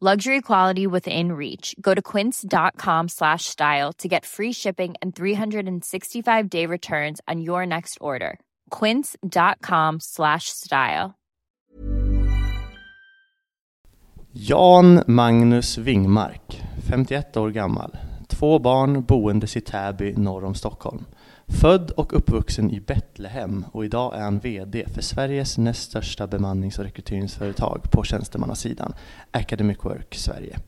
Luxury quality within reach. Go to quince.com slash style to get free shipping and 365 day returns on your next order. Quince.com slash style. Jan Magnus Wingmark, 51 år gammal. Två barn boendes i Täby norr om Stockholm. Född och uppvuxen i Betlehem och idag är han VD för Sveriges näst största bemannings och rekryteringsföretag på tjänstemannasidan, Academic Work Sverige.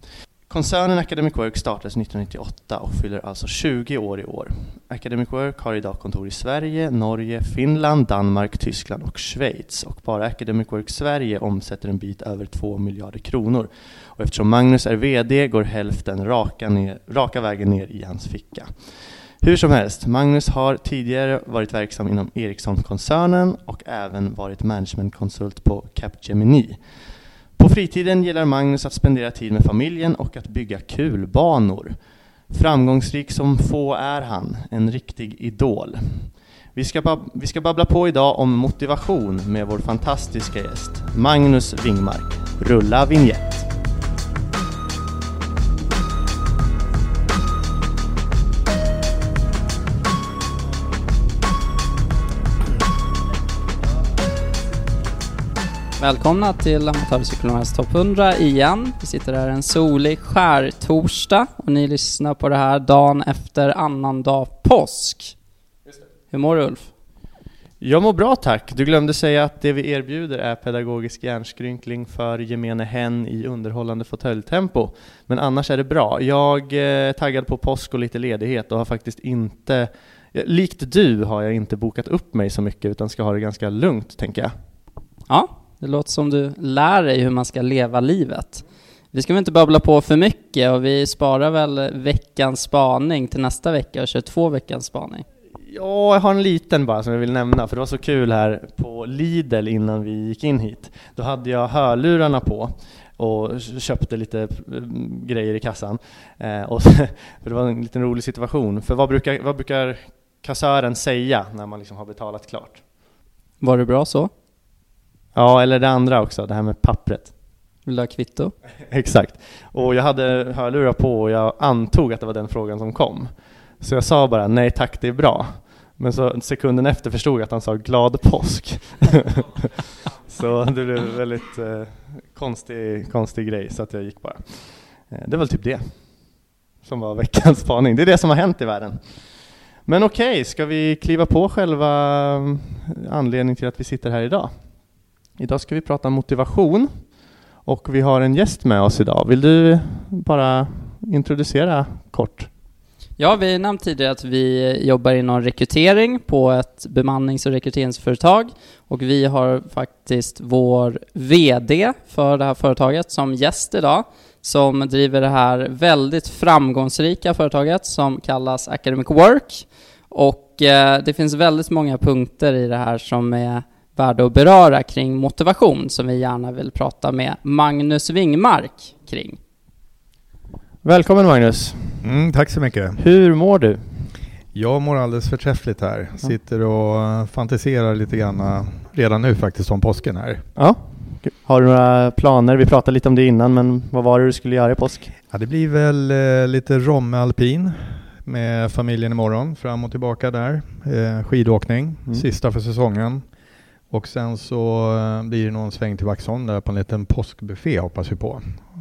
Koncernen Academic Work startades 1998 och fyller alltså 20 år i år. Academic Work har idag kontor i Sverige, Norge, Finland, Danmark, Tyskland och Schweiz. Och bara Academic Work Sverige omsätter en bit över 2 miljarder kronor. Och eftersom Magnus är VD går hälften raka, ner, raka vägen ner i hans ficka. Hur som helst, Magnus har tidigare varit verksam inom Ericsson-koncernen och även varit managementkonsult på Capgemini. På fritiden gillar Magnus att spendera tid med familjen och att bygga kulbanor. Framgångsrik som få är han, en riktig idol. Vi ska, bab vi ska babbla på idag om motivation med vår fantastiska gäst, Magnus Wingmark. Rulla vignett! Välkomna till Amatörpsykologernas topp 100 igen. Vi sitter här en solig skärtorsdag och ni lyssnar på det här dagen efter annandag påsk. Hur mår du Ulf? Jag mår bra tack. Du glömde säga att det vi erbjuder är pedagogisk hjärnskrynkling för gemene hen i underhållande fåtöljtempo. Men annars är det bra. Jag är taggad på påsk och lite ledighet och har faktiskt inte, likt du har jag inte bokat upp mig så mycket utan ska ha det ganska lugnt tänker jag. Ja, det låter som du lär dig hur man ska leva livet. Vi ska väl inte babbla på för mycket och vi sparar väl veckans spaning till nästa vecka och kör två veckans spaning. Ja, jag har en liten bara som jag vill nämna, för det var så kul här på Lidl innan vi gick in hit. Då hade jag hörlurarna på och köpte lite grejer i kassan. Eh, och för det var en liten rolig situation, för vad brukar, vad brukar kassören säga när man liksom har betalat klart? Var det bra så? Ja, eller det andra också, det här med pappret. Vill du ha kvitto? Exakt. Och jag hade hörlurar på och jag antog att det var den frågan som kom. Så jag sa bara nej tack, det är bra. Men så sekunden efter förstod jag att han sa glad påsk. så det blev en väldigt eh, konstig, konstig grej, så att jag gick bara. Eh, det var typ det som var veckans spaning. Det är det som har hänt i världen. Men okej, okay, ska vi kliva på själva anledningen till att vi sitter här idag? Idag ska vi prata motivation och vi har en gäst med oss idag. Vill du bara introducera kort? Ja, vi nämnde tidigare att vi jobbar inom rekrytering på ett bemannings och rekryteringsföretag och vi har faktiskt vår VD för det här företaget som gäst idag som driver det här väldigt framgångsrika företaget som kallas Academic Work och eh, det finns väldigt många punkter i det här som är värda att beröra kring motivation som vi gärna vill prata med Magnus Wingmark kring. Välkommen Magnus! Mm, tack så mycket! Hur mår du? Jag mår alldeles förträffligt här. Sitter och fantiserar lite grann redan nu faktiskt om påsken här. Ja. Har du några planer? Vi pratade lite om det innan, men vad var det du skulle göra i påsk? Ja, det blir väl eh, lite Romme alpin med familjen imorgon, fram och tillbaka där. Eh, skidåkning, mm. sista för säsongen. Och sen så eh, blir det någon sväng till Vaxholm där på en liten påskbuffé hoppas vi på.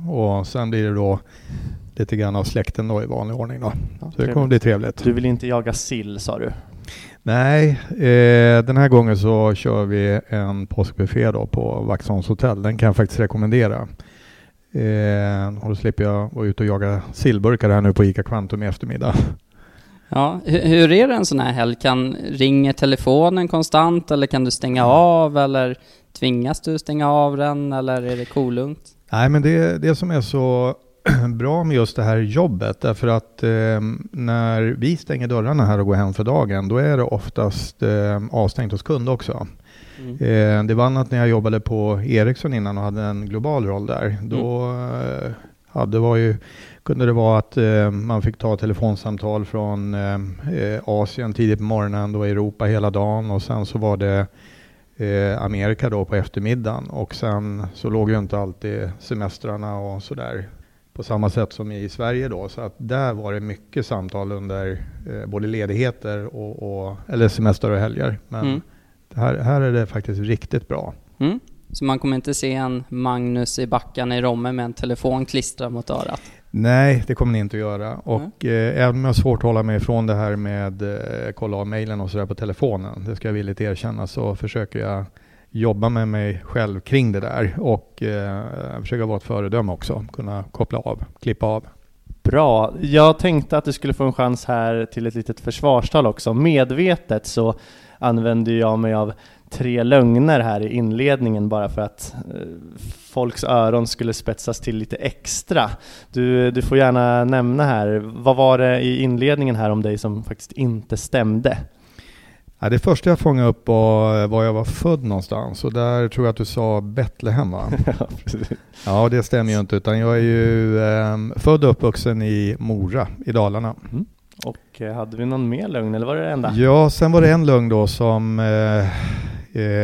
Och sen blir det då lite grann av släkten då i vanlig ordning då. Ja, Så det kommer bli trevligt. Du vill inte jaga sill sa du? Nej, eh, den här gången så kör vi en påskbuffé då på Vaxholms hotell. Den kan jag faktiskt rekommendera. Eh, och då slipper jag vara ute och jaga sillburkar här nu på ICA Kvantum i eftermiddag. Ja, hur, hur är det en sån här helg? Kan, ringer telefonen konstant eller kan du stänga av eller tvingas du stänga av den eller är det kolugnt? Nej, men det, det som är så bra med just det här jobbet, därför att eh, när vi stänger dörrarna här och går hem för dagen, då är det oftast eh, avstängt hos kund också. Mm. Eh, det var annat när jag jobbade på Ericsson innan och hade en global roll där. Då Mm. eh, hade var ju, kunde det vara att eh, man fick ta telefonsamtal från eh, eh, Asien tidigt på morgonen, då Europa hela dagen och sen så var det eh, Amerika då på eftermiddagen och sen så låg ju inte alltid semestrarna och sådär på samma sätt som i Sverige då. Så att där var det mycket samtal under eh, både ledigheter och, och, eller semester och helger. Men Mm. här, här är det faktiskt riktigt bra. Mm. Så man kommer inte se en Magnus i backarna i Romme med en telefon klistrad mot örat? Nej, det kommer ni inte att göra. Och eh, även om jag har svårt att hålla mig ifrån det här med eh, kolla av mejlen och sådär på telefonen, det ska jag villigt erkänna, så försöker jag jobba med mig själv kring det där och eh, försöka vara ett föredöme också, kunna koppla av, klippa av. Bra. Jag tänkte att du skulle få en chans här till ett litet försvarstal också. Medvetet så använder jag mig av tre lögner här i inledningen bara för att eh, folks öron skulle spetsas till lite extra. Du, du får gärna nämna här, vad var det i inledningen här om dig som faktiskt inte stämde? Ja, det första jag fångade upp var var jag var född någonstans och där tror jag att du sa Betlehem va? Ja, precis. Ja, det stämmer ju inte utan jag är ju eh, född och uppvuxen i Mora i Dalarna. Och eh, hade vi någon mer lögn eller var det det enda? Ja, sen var det en lögn då som eh,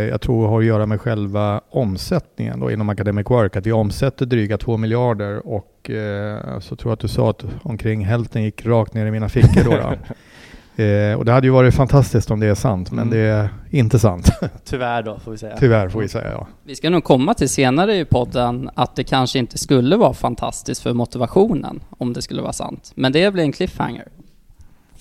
jag tror har att göra med själva omsättningen då inom Academic Work. Att vi omsätter dryga 2 miljarder och eh, så tror jag att du sa att omkring hälften gick rakt ner i mina fickor då. då. Eh, och det hade ju varit fantastiskt om det är sant, men Mm. det är inte sant. Tyvärr då, får vi säga. Tyvärr får vi säga ja. Vi ska nog komma till senare i podden att det kanske inte skulle vara fantastiskt för motivationen om det skulle vara sant. Men det blir en cliffhanger.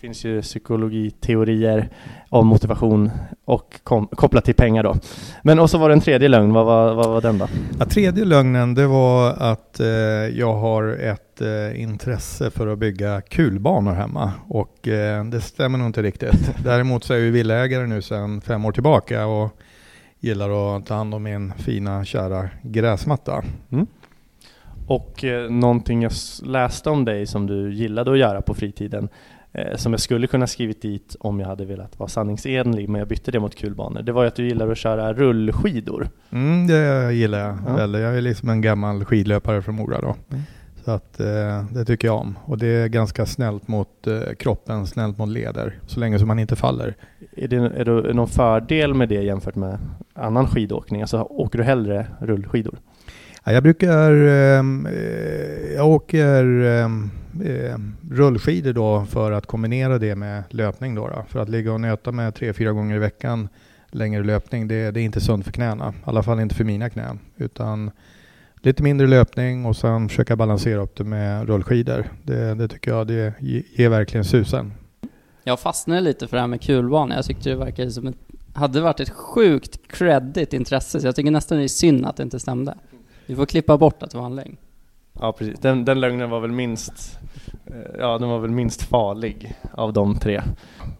Finns ju psykologiteorier om motivation och kom, kopplat till pengar då. Men och så var det en tredje lögn, vad var, vad var den då? Ja, tredje lögnen det var att eh, jag har ett eh, intresse för att bygga kulbanor hemma och eh, det stämmer nog inte riktigt. Däremot så är jag ju villaägare nu sedan fem år tillbaka och gillar att ta hand om min fina kära gräsmatta. Och eh, någonting jag läste om dig som du gillade att göra på fritiden som jag skulle kunna skrivit dit om jag hade velat vara sanningsenlig men jag bytte det mot kulbanor. Det var ju att du gillar att köra rullskidor. Mm, det gillar jag Ja. väl. Jag är liksom en gammal skidlöpare från Mora då. Mm. Så att eh, det tycker jag om. Och det är ganska snällt mot eh, kroppen, snällt mot leder. Så länge som man inte faller. Är det, är det någon fördel med det jämfört med annan skidåkning? Alltså åker du hellre rullskidor? Ja, jag brukar, ehm, eh, jag åker ehm, eh, rullskidor då för att kombinera det med löpning då, då. För att ligga och nöta med tre, fyra gånger i veckan längre löpning, det, det är inte sunt för knäna. I alla fall inte för mina knän. Utan lite mindre löpning och sen försöka balansera upp det med rullskidor. Det, det tycker jag det ger verkligen susen. Jag fastnade lite för det här med kulbanor. Jag tyckte det verkade som ett, hade varit ett sjukt kreddigt intresse, så jag tycker nästan det är synd att det inte stämde. Vi får klippa bort att det var en lögn. Ja precis, den, den lögnen var väl minst eh, Ja den var väl minst farlig av de tre.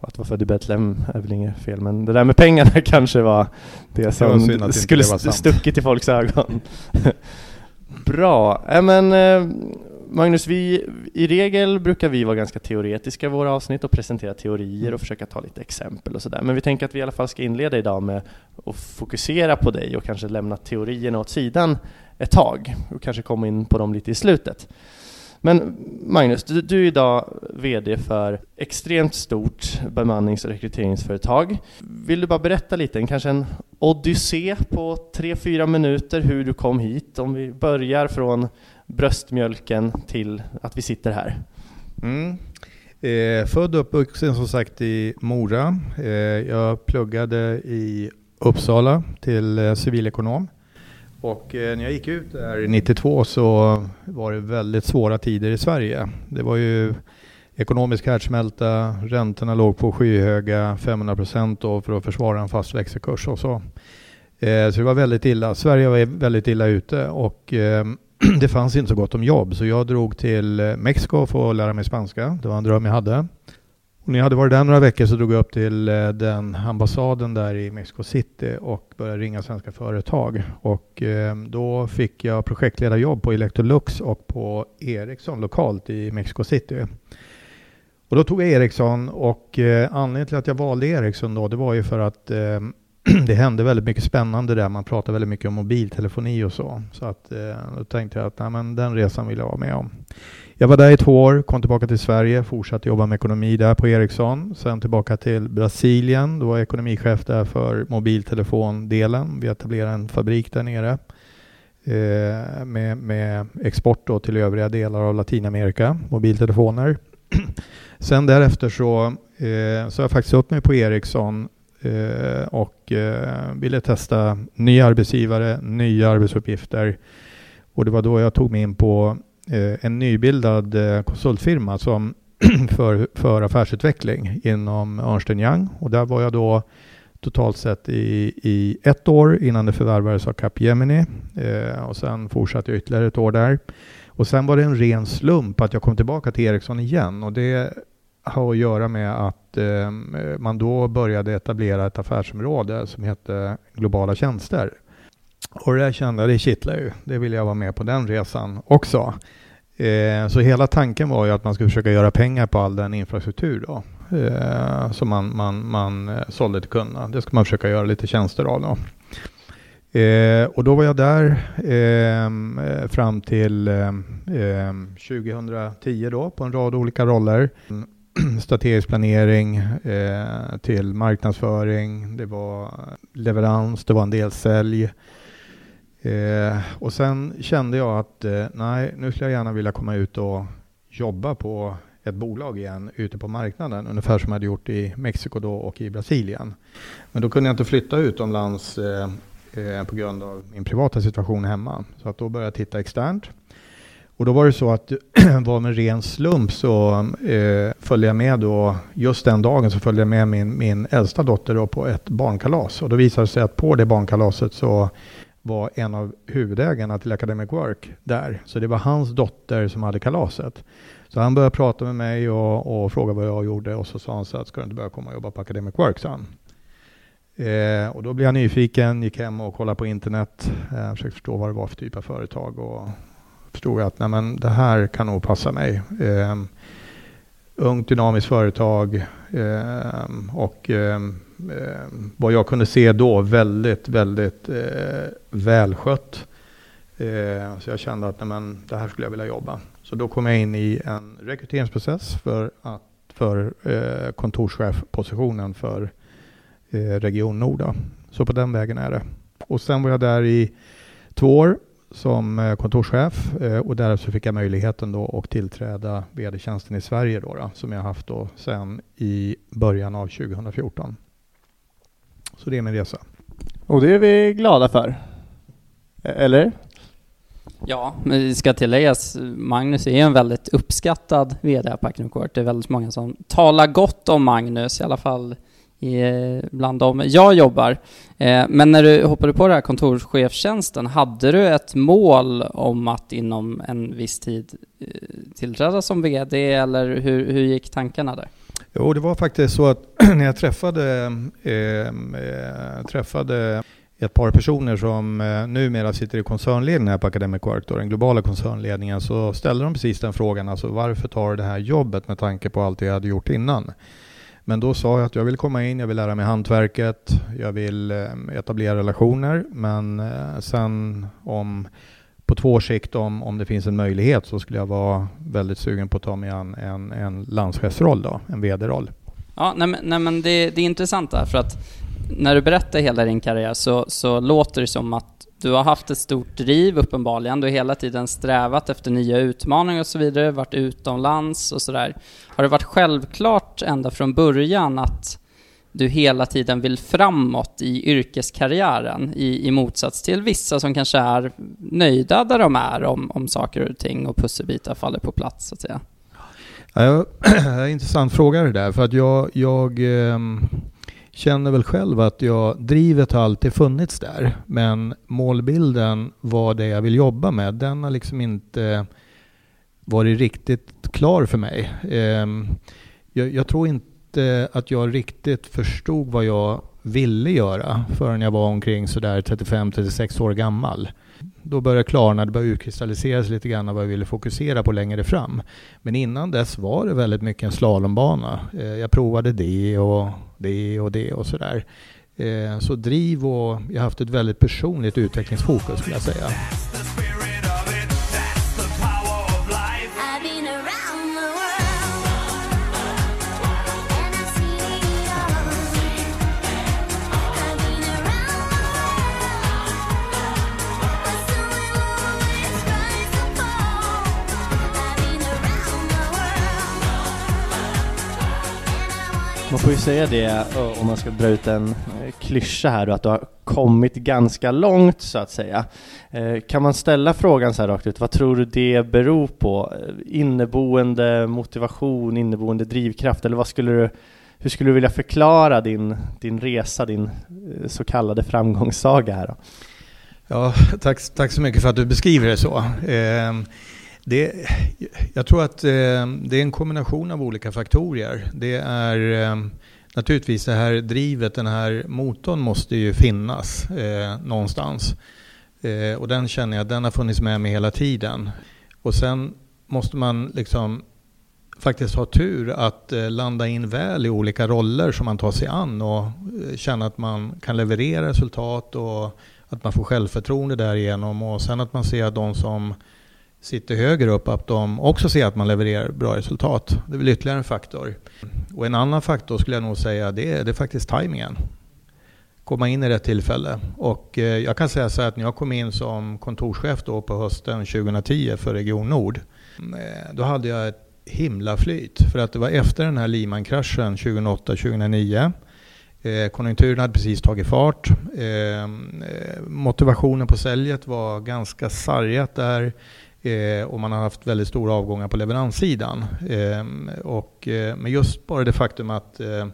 Att vara född i Betlehem är väl inget fel men det där med pengarna kanske var det som var att inte skulle det var sant. stuckit i folks ögon. Bra, äh, men Magnus, vi, i regel brukar vi vara ganska teoretiska i våra avsnitt och presentera teorier och försöka ta lite exempel och sådär. Men vi tänker att vi i alla fall ska inleda idag med att fokusera på dig och kanske lämna teorierna åt sidan ett tag och kanske komma in på dem lite i slutet. Men Magnus, du, du är idag VD för extremt stort bemannings och rekryteringsföretag. Vill du bara berätta lite, kanske en odyssé på tre fyra minuter hur du kom hit? Om vi börjar från bröstmjölken till att vi sitter här. Mm. Eh, född och uppvuxen som sagt i Mora. Eh, jag pluggade i Uppsala till eh, civilekonom. Och eh, när jag gick ut där 92 så var det väldigt svåra tider i Sverige. Det var ju ekonomisk härdsmälta, räntorna låg på skyhöga 500 procent för att försvara en fast växelkurs och så. Eh, så det var väldigt illa. Sverige var väldigt illa ute och eh, det fanns inte så gott om jobb så jag drog till Mexiko för att lära mig spanska. Det var en dröm jag hade. Och när jag hade varit där några veckor så drog jag upp till eh, den ambassaden där i Mexico City och började ringa svenska företag. Och ehm, då fick jag projektledarjobb på Electrolux och på Ericsson lokalt i Mexico City. Och då tog jag Ericsson och eh, anledningen till att jag valde Ericsson då det var ju för att ehm, det hände väldigt mycket spännande där. Man pratade väldigt mycket om mobiltelefoni och så. Så att, eh, då tänkte jag att nej, men den resan vill jag vara med om. Jag var där i två år, kom tillbaka till Sverige, fortsatte jobba med ekonomi där på Ericsson. Sen tillbaka till Brasilien, då var jag ekonomichef där för mobiltelefondelen. Vi etablerade en fabrik där nere eh, med, med export då till övriga delar av Latinamerika, mobiltelefoner. Sen därefter så eh, sa jag faktiskt upp mig på Ericsson eh, och eh, ville testa nya arbetsgivare, nya arbetsuppgifter. Och det var då jag tog mig in på Eh, en nybildad eh, konsultfirma som för, för affärsutveckling inom Ernst Young och där var jag då totalt sett i, i ett år innan det förvärvades av Capgemini eh, och sen fortsatte jag ytterligare ett år där. Och sen var det en ren slump att jag kom tillbaka till Ericsson igen och det har att göra med att eh, man då började etablera ett affärsområde som hette globala tjänster. Och det kände jag, det kittlar ju. Det vill jag vara med på den resan också. Eh, så hela tanken var ju att man skulle försöka göra pengar på all den infrastruktur då. Eh, som man, man, man eh, sålde till kunderna. Det ska man försöka göra lite tjänster av då. Eh, och då var jag där eh, eh, fram till 2010 då på en rad olika roller. Mm, strategisk planering till marknadsföring, det var leverans, det var en del sälj. Eh, och sen kände jag att eh, nej, nu skulle jag gärna vilja komma ut och jobba på ett bolag igen ute på marknaden, ungefär som jag hade gjort i Mexiko då och i Brasilien. Men då kunde jag inte flytta utomlands eh, eh på grund av min privata situation hemma. Så att då började jag titta externt. Och då var det så att var med ren slump så eh, följde jag med då, just den dagen så följde jag med min, min äldsta dotter då på ett barnkalas. Och då visade det sig att på det barnkalaset så var en av huvudägarna till Academic Work där. Så det var hans dotter som hade kalaset. Så han började prata med mig och, och fråga vad jag gjorde och så sa han så att ska du inte börja komma och jobba på Academic Work, sa han. Eh, och då blev jag nyfiken, gick hem och kollade på internet, eh, försökte förstå vad det var för typ av företag och förstod att nej, men det här kan nog passa mig. Eh, ungt dynamiskt företag eh, och eh, vad jag kunde se då väldigt, väldigt eh, välskött. Eh, så jag kände att nej, men, det här skulle jag vilja jobba. Så då kom jag in i en rekryteringsprocess för, att, för eh, kontorschefpositionen för eh, Region Nord. Så på den vägen är det. Och sen var jag där i två år som eh, kontorschef eh, och därefter fick jag möjligheten då att tillträda vd-tjänsten i Sverige då, då, som jag haft då sedan i början av 2014. Så det är min resa. Och det är vi glada för. E-, eller? Ja, men det ska tilläggas, Magnus är en väldigt uppskattad VD på Acrocourt. Det är väldigt många som talar gott om Magnus, i alla fall bland dem jag jobbar. Eh, men när du hoppade på den här kontorschefstjänsten, hade du ett mål om att inom en viss tid eh, tillträda som VD eller hur, hur gick tankarna där? Jo, det var faktiskt så att när jag träffade, eh, eh, träffade ett par personer som eh, numera sitter i koncernledningen här på Academic Work, då, den globala koncernledningen, så ställde de precis den frågan, alltså varför tar du det här jobbet med tanke på allt det jag hade gjort innan? Men då sa jag att jag vill komma in, jag vill lära mig hantverket, jag vill eh, etablera relationer, men eh, sen om på två års sikt om, om det finns en möjlighet så skulle jag vara väldigt sugen på att ta mig an en, en landschefsroll då, en VD-roll. Ja, nej nej, men det, det är intressant där, för att när du berättar hela din karriär så, så låter det som att du har haft ett stort driv uppenbarligen. Du har hela tiden strävat efter nya utmaningar och så vidare, varit utomlands och sådär. Har det varit självklart ända från början att du hela tiden vill framåt i yrkeskarriären i, i motsats till vissa som kanske är nöjda där de är om, om saker och ting och pusselbitar faller på plats så att säga? Ja, intressant fråga det där, för att jag, jag eh, känner väl själv att jag, drivet har alltid funnits där, men målbilden, vad det är jag vill jobba med, den har liksom inte varit riktigt klar för mig. Ehm, jag, jag, tror inte att jag riktigt förstod vad jag ville göra förrän jag var omkring sådär 35-36 år gammal då började det klarna, det började utkristalliseras lite grann vad jag ville fokusera på längre fram. Men innan dess var det väldigt mycket en slalombana. Eh, jag provade det och det och det och sådär. där. så driv och jag har haft ett väldigt personligt utvecklingsfokus skulle jag säga. Man får ju säga det eh, om man ska dra ut en eh, klyscha här då, att du har kommit ganska långt så att säga. Eh, kan man ställa frågan så här rakt ut, vad tror du det beror på? Inneboende motivation, inneboende drivkraft eller vad skulle du, hur skulle du vilja förklara din, din resa, din så kallade framgångssaga här då? Ja, tack, tack så mycket för att du beskriver det så. Eh, det, jag tror att eh, det är en kombination av olika faktorer. Det är eh, naturligtvis det här drivet, den här motorn måste ju finnas eh, någonstans. Eh, och den känner jag, den har funnits med mig hela tiden. Och sen måste man liksom faktiskt ha tur att eh, landa in väl i olika roller som man tar sig an och eh, känna att man kan leverera resultat och att man får självförtroende därigenom och sen att man ser att de som sitter högre upp, att de också ser att man levererar bra resultat. Det är väl ytterligare en faktor. Och en annan faktor skulle jag nog säga, det är, det är faktiskt tajmingen. Komma in i rätt tillfälle. Och eh, jag kan säga så här att när jag kom in som kontorschef då på hösten 2010 för Region Nord, mm, eh, då hade jag ett himla flyt. För att det var efter den här Lehman-kraschen 2008-2009. Eh, konjunkturen hade precis tagit fart. Eh, eh, motivationen på säljet var ganska sargat där. Eh, och man har haft väldigt stora avgångar på leveranssidan. Eh, och, eh, men just bara det faktum att eh,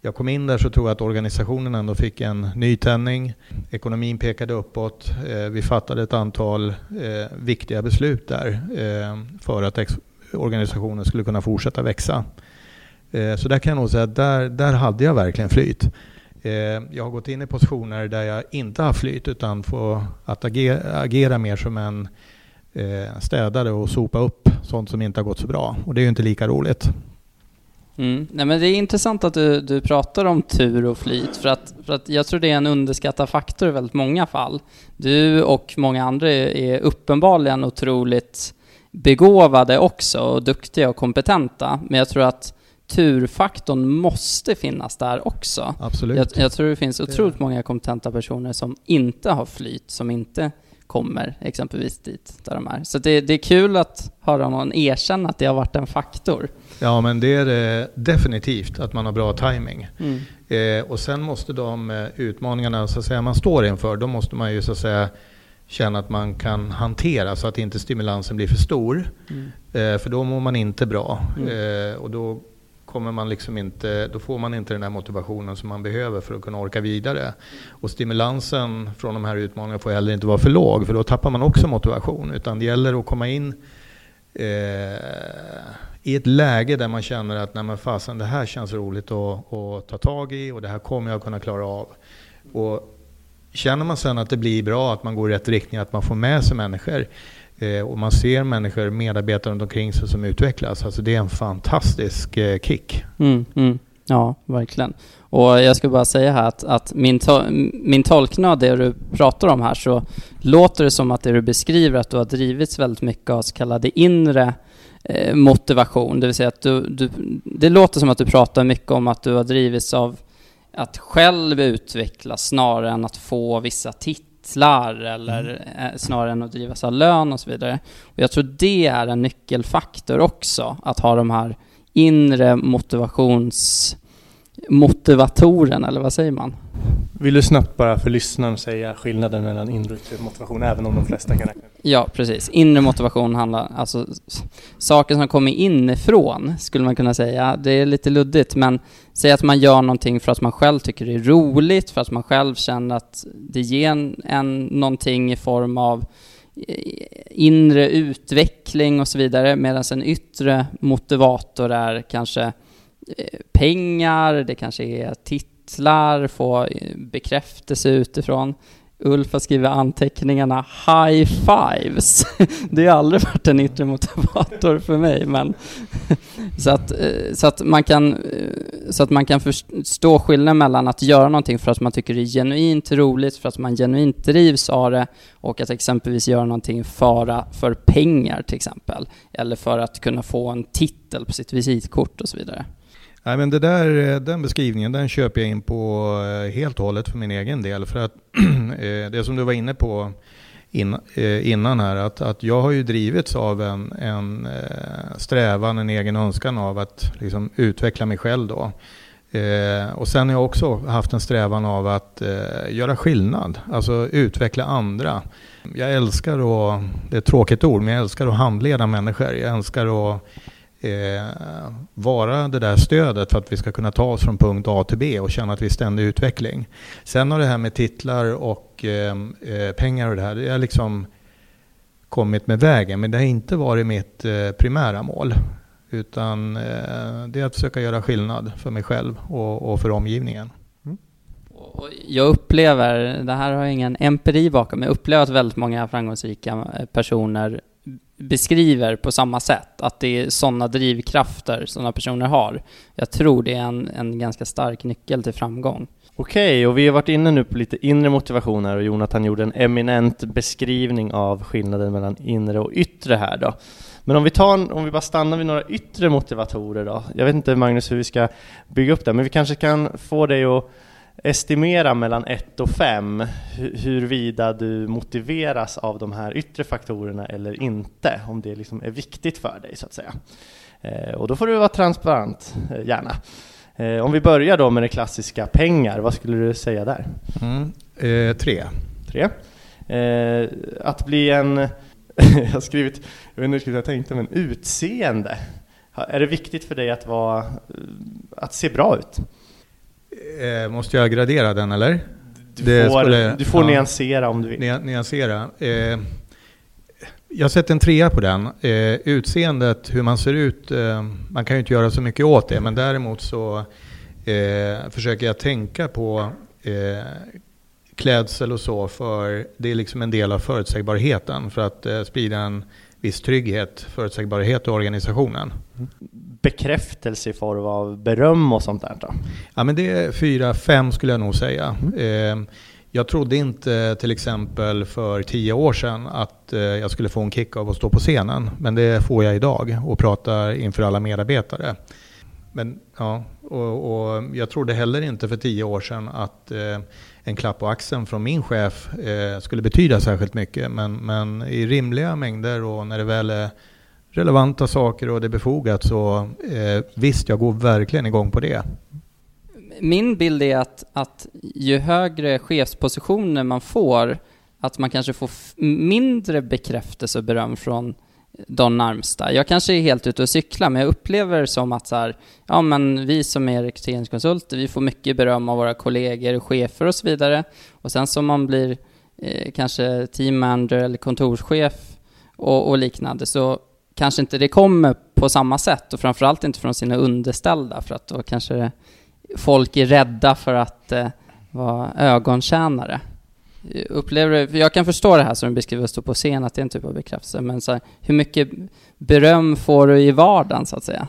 jag kom in där så tror jag att organisationen ändå fick en nytändning. Ekonomin pekade uppåt. Eh, vi fattade ett antal eh, viktiga beslut där ehm, för att organisationen skulle kunna fortsätta växa. Eh, så där kan jag nog säga att där, där hade jag verkligen flyt. Ehm, jag har gått in i positioner där jag inte har flyt utan får att agera, agera mer som en eh, städa det och sopa upp sånt som inte har gått så bra. Och det är ju inte lika roligt. Mm. Nej, men det är intressant att du, du pratar om tur och flyt, för att, för att jag tror det är en underskattad faktor i väldigt många fall. Du och många andra är uppenbarligen otroligt begåvade också, och duktiga och kompetenta, men jag tror att turfaktorn måste finnas där också. Absolut. Jag, jag tror det finns otroligt många kompetenta personer som inte har flyt, som inte kommer exempelvis dit där de är. Så det, det är kul att höra någon erkänna att det har varit en faktor. Ja, men det är det definitivt, att man har bra timing. Mm. Eh, och sen måste de eh, utmaningarna så att säga, man står inför, då måste man ju så att säga känna att man kan hantera så att inte stimulansen blir för stor. Mm. Eh, för då mår man inte bra. Mm. Eh, och då kommer man liksom inte, då får man inte den där motivationen som man behöver för att kunna orka vidare. Och stimulansen från de här utmaningarna får heller inte vara för låg, för då tappar man också motivation. Utan det gäller att komma in eh, i ett läge där man känner att, nej men fasen, det här känns roligt att, att ta tag i och det här kommer jag kunna klara av. Och Känner man sen att det blir bra, att man går i rätt riktning, att man får med sig människor, Eh, och man ser människor, medarbetare runt omkring sig som utvecklas. Alltså det är en fantastisk eh, kick. Mm, mm. Ja, verkligen. Och jag ska bara säga här att, att min, to min tolkning av det du pratar om här så låter det som att det du beskriver att du har drivits väldigt mycket av så kallade inre eh, motivation. Det vill säga att du, du, det låter som att du pratar mycket om att du har drivits av att själv utvecklas snarare än att få vissa titlar titlar eller mm. Eh, snarare än att drivas av lön och så vidare. Och jag tror det är en nyckelfaktor också, att ha de här inre motivations motivatoren, eller vad säger man? Vill du snabbt bara för lyssnaren säga skillnaden mellan inre och yttre motivation, även om de flesta kan räkna Ja, precis. Inre motivation handlar alltså saker som kommer inifrån, skulle man kunna säga. Det är lite luddigt, men säg att man gör någonting för att man själv tycker det är roligt, för att man själv känner att det ger en, en någonting i form av inre utveckling och så vidare, medan en yttre motivator är kanske eh, pengar, det kanske är titlar, få bekräftelse utifrån. Ulf har skrivit anteckningarna high fives. Det har aldrig varit en yttre motivator för mig, men så att, eh, så att man kan, eh, så att man kan förstå skillnaden mellan att göra någonting för att man tycker det är genuint roligt, för att man genuint drivs av det och att exempelvis göra någonting för, för pengar till exempel, eller för att kunna få en titel på sitt visitkort och så vidare. Nej, men det där, eh, den beskrivningen den köper jag in på eh, helt och hållet för min egen del. För att eh, det som du var inne på innan här, att, att jag har ju drivits av en, en strävan, en egen önskan av att liksom utveckla mig själv då. och sen har jag också haft en strävan av att göra skillnad, alltså utveckla andra. Jag älskar att, det är ett tråkigt ord, men jag älskar att handleda människor. Jag älskar att eh, vara det där stödet för att vi ska kunna ta oss från punkt A till B och känna att vi är ständig utveckling. Sen har det här med titlar och eh, eh, pengar och det här, det har liksom kommit med vägen, men det har inte varit mitt eh, primära mål. Utan eh, det är att försöka göra skillnad för mig själv och, och för omgivningen. Mm. Jag upplever, det här har jag ingen empiri bakom, men jag upplever att väldigt många framgångsrika personer beskriver på samma sätt, att det är sådana drivkrafter sådana personer har. Jag tror det är en, en ganska stark nyckel till framgång. Okej, och vi har varit inne nu på lite inre motivationer och Jonathan gjorde en eminent beskrivning av skillnaden mellan inre och yttre här då. Men om vi, tar, om vi bara stannar vid några yttre motivatorer då. Jag vet inte Magnus hur vi ska bygga upp det, men vi kanske kan få dig att estimera mellan 1 och 5 huruvida du motiveras av de här yttre faktorerna eller inte, om det liksom är viktigt för dig så att säga. Eh, och då får du vara transparent, eh, gärna. Eh, om vi börjar då med det klassiska pengar, vad skulle du säga där? Mm, eh, tre. Tre. Eh, att bli en, jag har skrivit, jag vet inte hur jag tänkte, men utseende. Är det viktigt för dig att, vara, att se bra ut? Eh, måste jag gradera den eller? Du får, skulle, du får ja, nyansera om du vill. Nyansera. Eh, jag sätter en trea på den. Eh, utseendet, hur man ser ut, eh, man kan ju inte göra så mycket åt det, men däremot så eh, försöker jag tänka på eh, klädsel och så, för det är liksom en del av förutsägbarheten för att sprida en viss trygghet, förutsägbarhet i organisationen. Bekräftelse i form av beröm och sånt där? Då? Ja, men det är fyra, fem skulle jag nog säga. Ehm, jag trodde inte till exempel för tio år sedan att eh, jag skulle få en kick av att stå på scenen. Men det får jag idag och pratar inför alla medarbetare. Men, ja, och, och jag trodde heller inte för tio år sedan att eh, en klapp på axeln från min chef eh, skulle betyda särskilt mycket. Men, men i rimliga mängder och när det väl är relevanta saker och det är befogat så eh, visst, jag går verkligen igång på det. Min bild är att, att ju högre chefspositioner man får, att man kanske får mindre bekräftelse och beröm från de närmsta. Jag kanske är helt ute och cyklar, men jag upplever som att så här, ja men vi som är rekryteringskonsulter, vi får mycket beröm av våra kollegor, och chefer och så vidare. Och sen som man blir eh, kanske team manager eller kontorschef och, och liknande, så kanske inte det kommer på samma sätt och framförallt inte från sina underställda för att då kanske folk är rädda för att eh, vara ögontjänare. Upplever du, jag kan förstå det här som du beskriver, att stå på scen, att det är en typ av bekräftelse, men så här, hur mycket beröm får du i vardagen så att säga?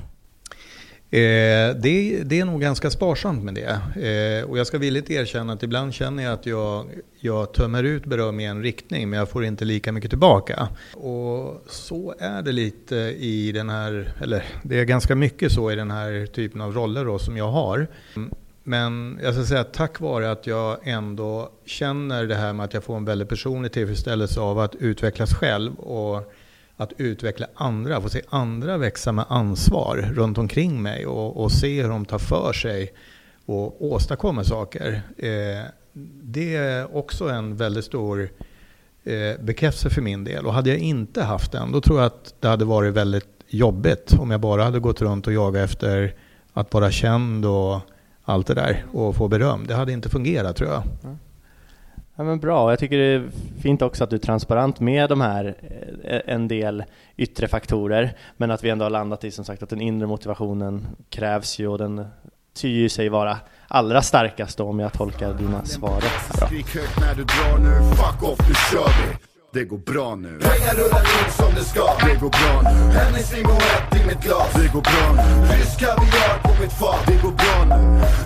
Eh, det, det, är nog ganska sparsamt med det. Eh, och jag ska villigt erkänna att ibland känner jag att jag, jag tömmer ut beröm i en riktning men jag får inte lika mycket tillbaka. Och så är det lite i den här, eller det är ganska mycket så i den här typen av roller då som jag har. Men jag ska säga att tack vare att jag ändå känner det här med att jag får en väldigt personlig tillfredsställelse av att utvecklas själv och att utveckla andra, få se andra växa med ansvar runt omkring mig och, och se hur de tar för sig och åstadkommer saker. Eh, det är också en väldigt stor eh, bekräftelse för min del. Och hade jag inte haft den, då tror jag att det hade varit väldigt jobbigt om jag bara hade gått runt och jagat efter att vara känd och allt det där och få beröm. Det hade inte fungerat tror jag. Mm. Ja, men bra, jag tycker det är fint också att du är transparent med de här eh, en del yttre faktorer, men att vi ändå har landat i som sagt att den inre motivationen krävs ju och den tyr sig vara allra starkast då om jag tolkar dina svar rätt. Det går bra nu. Pengar rullar in som det ska. Det går bra nu. Hennessy Moët i mitt glas. Det går bra nu. Rysk kaviar på mitt fat. Det går bra nu.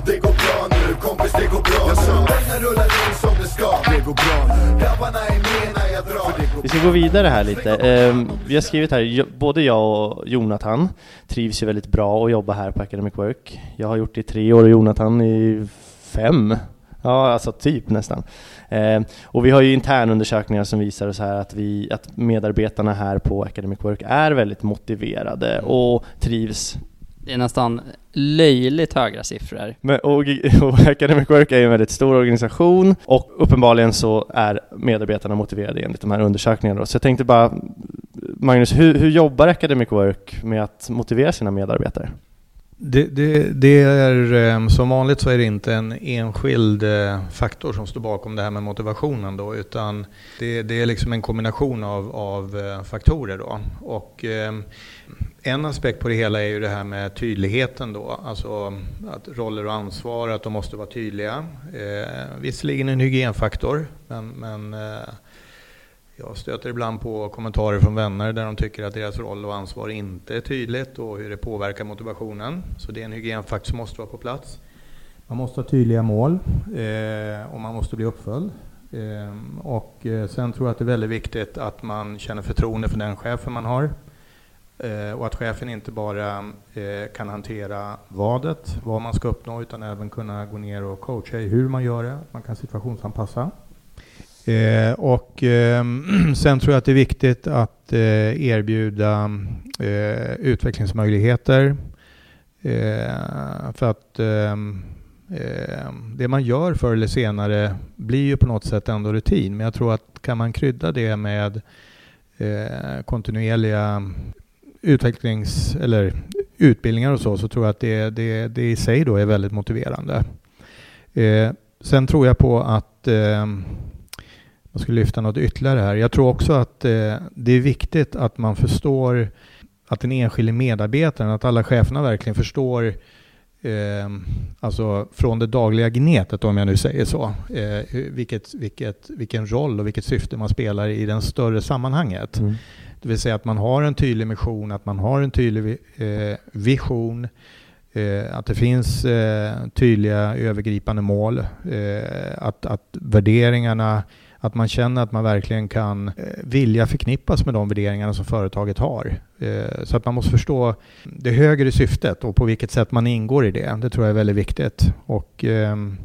Det går bra nu Kompis det går bra nu. Pengar rullar in som det ska. Det går bra nu. Grabbarna är med när jag drar. Vi ska gå vidare här lite. Ehm, vi har skrivit här, både jag och Jonathan trivs ju väldigt bra att jobba här på Academic Work. Jag har gjort det i tre år och Jonathan i fem. Ja, alltså typ nästan. Eh, och vi har ju internundersökningar som visar så här att, vi, att medarbetarna här på Academic Work är väldigt motiverade och trivs det är nästan löjligt höga siffror. Men, och, och Academic Work är en väldigt stor organisation och uppenbarligen så är medarbetarna motiverade enligt de här undersökningarna. Så jag tänkte bara, Magnus, hur, hur jobbar Academic Work med att motivera sina medarbetare? Det, det, det, är ehm, som vanligt så är det inte en enskild eh, faktor som står bakom det här med motivationen då, utan det, det är liksom en kombination av, av eh, faktorer då. Och ehm, en aspekt på det hela är ju det här med tydligheten då, alltså att roller och ansvar, att de måste vara tydliga. Eh, visserligen en hygienfaktor, men, men eh, jag stöter ibland på kommentarer från vänner där de tycker att deras roll och ansvar inte är tydligt och hur det påverkar motivationen. Så det är en hygienfaktor som måste vara på plats. Man måste ha tydliga mål eh, och man måste bli uppföljd. Eh, och eh, sen tror jag att det är väldigt viktigt att man känner förtroende för den chefen man har. Eh, och att chefen inte bara eh, kan hantera vadet, vad man ska uppnå, utan även kunna gå ner och coacha i hur man gör det. Att man kan situationsanpassa. Eh, och eh, sen tror jag att det är viktigt att eh, erbjuda eh, utvecklingsmöjligheter. Eh, för att ehm, ehm, det man gör förr eller senare blir ju på något sätt ändå rutin. Men jag tror att kan man krydda det med eh, kontinuerliga utvecklings eller utbildningar och så, så tror jag att det, det, det i sig då är väldigt motiverande. Eh, sen tror jag på att ehm, jag skulle lyfta något ytterligare här. Jag tror också att eh, det är viktigt att man förstår att den enskilde medarbetaren, att alla cheferna verkligen förstår eh, alltså från det dagliga gnetet, om jag nu säger så, eh, vilket, vilket, vilken roll och vilket syfte man spelar i det större sammanhanget. Mm. Det vill säga att man har en tydlig mission, att man har en tydlig eh, vision, eh, att det finns eh, tydliga övergripande mål, eh, att, att värderingarna att man känner att man verkligen kan eh, vilja förknippas med de värderingarna som företaget har. Eh, så att man måste förstå det högre syftet och på vilket sätt man ingår i det. Det tror jag är väldigt viktigt. Och ehm,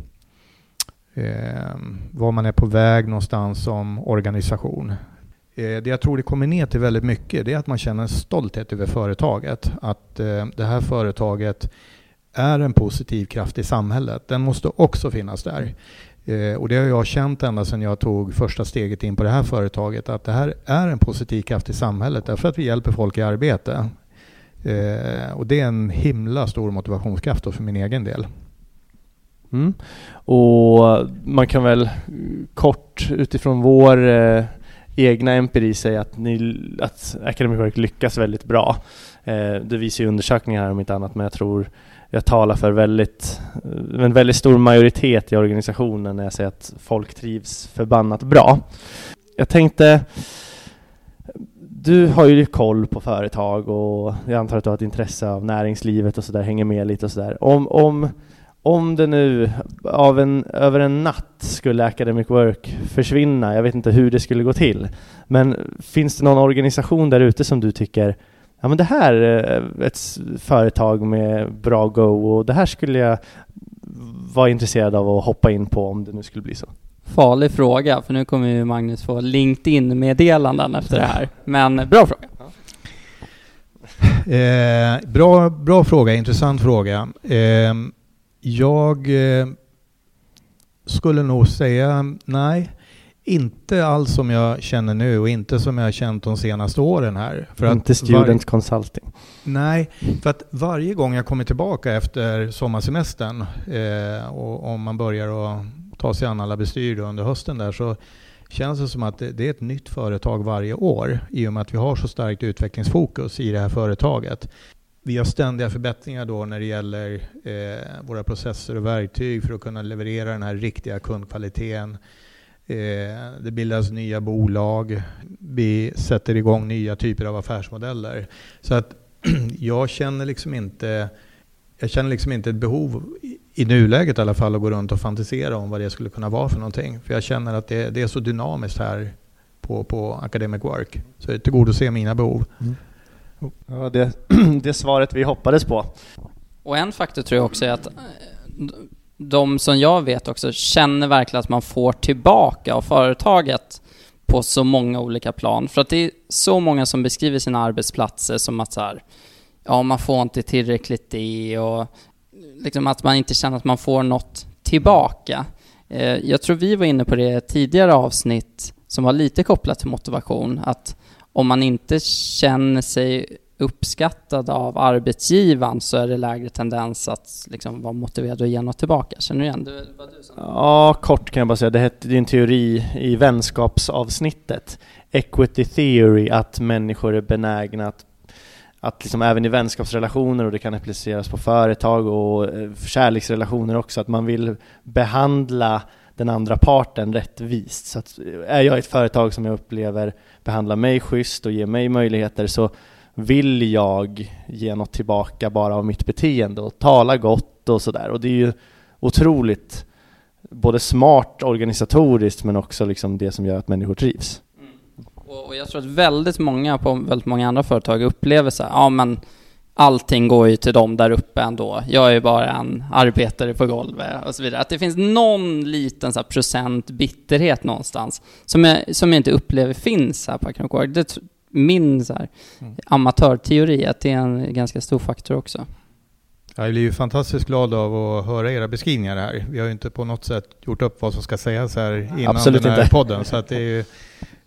eh, var man är på väg någonstans som organisation. Eh, det jag tror det kommer ner till väldigt mycket det är att man känner en stolthet över företaget. Att eh, det här företaget är en positiv kraft i samhället. Den måste också finnas där. Eh, och det har jag känt ända sedan jag tog första steget in på det här företaget, att det här är en positiv kraft i samhället därför att vi hjälper folk i arbete. Eh, och det är en himla stor motivationskraft för min egen del. Mm. Och man kan väl kort utifrån vår eh, egna empiri säga att, ni, att Academic Work lyckas väldigt bra. Eh, det visar ju undersökningar här om inte annat, men jag tror jag talar för väldigt, en väldigt stor majoritet i organisationen när jag säger att folk trivs förbannat bra. Jag tänkte, du har ju koll på företag och jag antar att du har ett intresse av näringslivet och sådär, hänger med lite och sådär. Om, om, om det nu av en, över en natt skulle Academic Work försvinna, jag vet inte hur det skulle gå till, men finns det någon organisation där ute som du tycker ja men det här är ett företag med bra go och det här skulle jag vara intresserad av att hoppa in på om det nu skulle bli så. Farlig fråga, för nu kommer ju Magnus få LinkedIn-meddelanden efter det här. Men bra fråga. Eh, bra, bra fråga, intressant fråga. Eh, Jag eh, skulle nog säga nej. Inte alls som jag känner nu och inte som jag har känt de senaste åren här. För inte student consulting? Nej, för att varje gång jag kommer tillbaka efter sommarsemestern eh, och om man börjar att ta sig an alla bestyr under hösten där så känns det som att det, det är ett nytt företag varje år i och med att vi har så starkt utvecklingsfokus i det här företaget. Vi har ständiga förbättringar då när det gäller eh, våra processer och verktyg för att kunna leverera den här riktiga kundkvaliteten. Eh, det bildas nya bolag. Vi sätter igång nya typer av affärsmodeller. Så att jag känner liksom inte jag känner liksom inte ett behov i, nuläget i alla fall att gå runt och fantisera om vad det skulle kunna vara för någonting. För jag känner att det, det är så dynamiskt här på, på Academic Work. Så det tillgodoser mina behov. Mm. Ja, det, det svaret vi hoppades på. Och en faktor tror jag också är att eh, de som jag vet också känner verkligen att man får tillbaka av företaget på så många olika plan. För att det är så många som beskriver sina arbetsplatser som att så här, ja, man får inte tillräckligt det och liksom att man inte känner att man får något tillbaka. Eh, jag tror vi var inne på det tidigare avsnitt som var lite kopplat till motivation, att om man inte känner sig uppskattad av arbetsgivaren så är det lägre tendens att liksom vara motiverad att ge något tillbaka. Känner du igen det? Ja, kort kan jag bara säga. Det är en teori i vänskapsavsnittet. Equity theory, att människor är benägna att att liksom även i vänskapsrelationer och det kan appliceras på företag och eh, kärleksrelationer också, att man vill behandla den andra parten rättvist. Så att eh, är jag ett företag som jag upplever behandlar mig schysst och ger mig möjligheter så vill jag ge något tillbaka bara av mitt beteende och tala gott och sådär. Och det är ju otroligt både smart organisatoriskt men också liksom det som gör att människor trivs. Mm. Och jag tror att väldigt många på väldigt många andra företag upplever så här, ja men allting går ju till dem där uppe ändå. Jag är ju bara en arbetare på golvet och så vidare. Att det finns någon liten så procent bitterhet någonstans som jag, som jag inte upplever finns här på Academic Det min så här, mm. amatörteori, att det är en ganska stor faktor också. Jag blir ju fantastiskt glad av att höra era beskrivningar här. Vi har ju inte på något sätt gjort upp vad som ska sägas här innan Absolut den här inte. podden, så att det är ju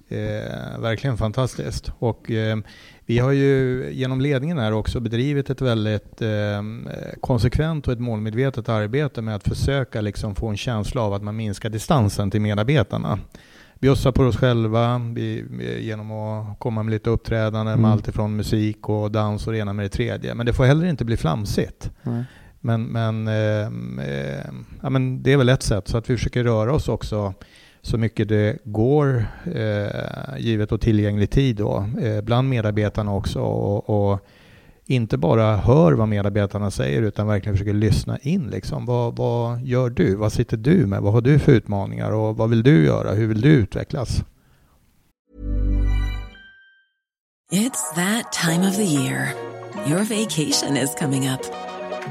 eh, verkligen fantastiskt. Och eh, vi har ju genom ledningen här också bedrivit ett väldigt eh, konsekvent och ett målmedvetet arbete med att försöka liksom få en känsla av att man minskar distansen till medarbetarna bjussa på oss själva vi, genom att komma med lite uppträdanden mm. med allt ifrån musik och dans och det ena med det tredje. Men det får heller inte bli flamsigt. Mm. Men, men, eh, eh, ja, men det är väl ett sätt, så att vi försöker röra oss också så mycket det går, eh, givet och tillgänglig tid då, eh, bland medarbetarna också. och, och inte bara hör vad medarbetarna säger utan verkligen försöker lyssna in. Liksom. Vad, vad gör du? Vad sitter du med? Vad har du för utmaningar? Och vad vill du göra? Hur vill du utvecklas? It's that time of the year. Your vacation is coming up.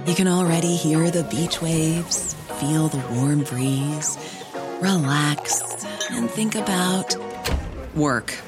You can already hear the beach waves, feel the warm breeze, relax and think about work.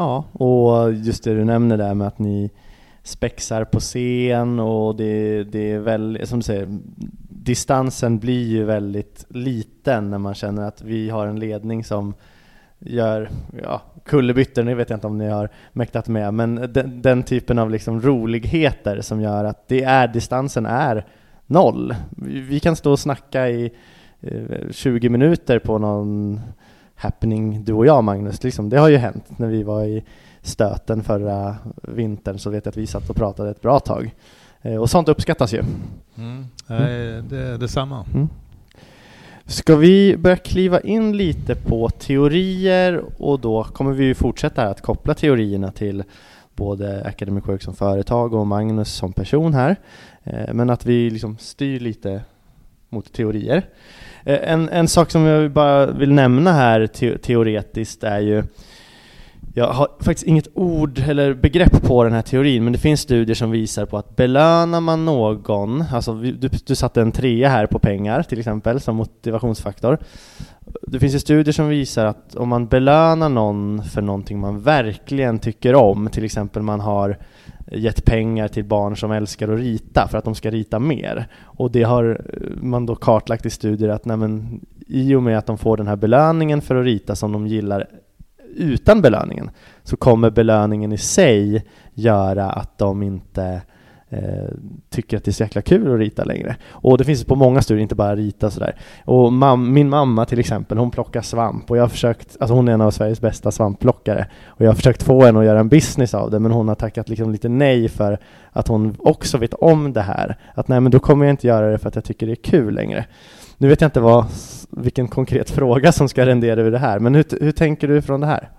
Ja, och just det du nämner där med att ni spexar på scen och det, det är väl, som du säger, distansen blir ju väldigt liten när man känner att vi har en ledning som gör ja, kullerbyttor, det vet jag inte om ni har mäktat med, men den, den, typen av liksom roligheter som gör att det är, distansen är noll. Vi kan stå och snacka i eh, 20 minuter på någon happening, du och jag Magnus, liksom, det har ju hänt när vi var i stöten förra vintern så vet jag att vi satt och pratade ett bra tag. Eh, och sånt uppskattas ju. Mm. Mm. Det är detsamma. Mm. Ska vi börja kliva in lite på teorier och då kommer vi fortsätta att koppla teorierna till både Academic Work som företag och Magnus som person här. Eh, men att vi liksom styr lite mot teorier. Eh, en, en sak som jag bara vill nämna här te teoretiskt är ju jag har faktiskt inget ord eller begrepp på den här teorin, men det finns studier som visar på att belönar man någon, alltså du, du satte en trea här på pengar till exempel som motivationsfaktor. Det finns ju studier som visar att om man belönar någon för någonting man verkligen tycker om, till exempel man har gett pengar till barn som älskar att rita för att de ska rita mer. Och det har eh, man då kartlagt i studier att nej men, i och med att de får den här belöningen för att rita som de gillar utan belöningen så kommer belöningen i sig göra att de inte eh, tycker att det är så jäkla kul att rita längre. Och det finns på många studier, inte bara rita sådär. Och mam min mamma till exempel, hon plockar svamp och jag har försökt, alltså hon är en av Sveriges bästa svampplockare och jag har försökt få henne att göra en business av det men hon har tackat liksom lite nej för att hon också vet om det här. Att nej men då kommer jag inte göra det för att jag tycker det är kul längre. Nu vet jag inte vad, vilken konkret fråga som ska rendera ur det här, men hur, hur tänker du från det här?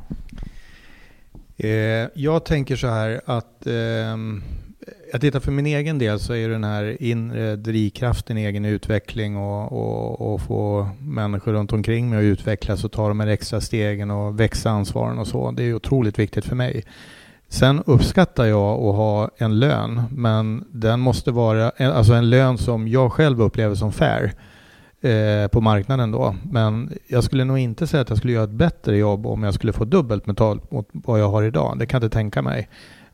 Eh, jag tänker så här att eh, jag tittar för min egen del så är den här inre drivkraften egen utveckling och, och, och, få människor runt omkring mig att utvecklas och ta de här extra stegen och växa ansvaren och så. Det är otroligt viktigt för mig. Sen uppskattar jag att ha en lön, men den måste vara eh, alltså en lön som jag själv upplever som fair eh, på marknaden då. Men jag skulle nog inte säga att jag skulle göra ett bättre jobb om jag skulle få dubbelt betalt mot vad jag har idag. Det kan jag inte tänka mig.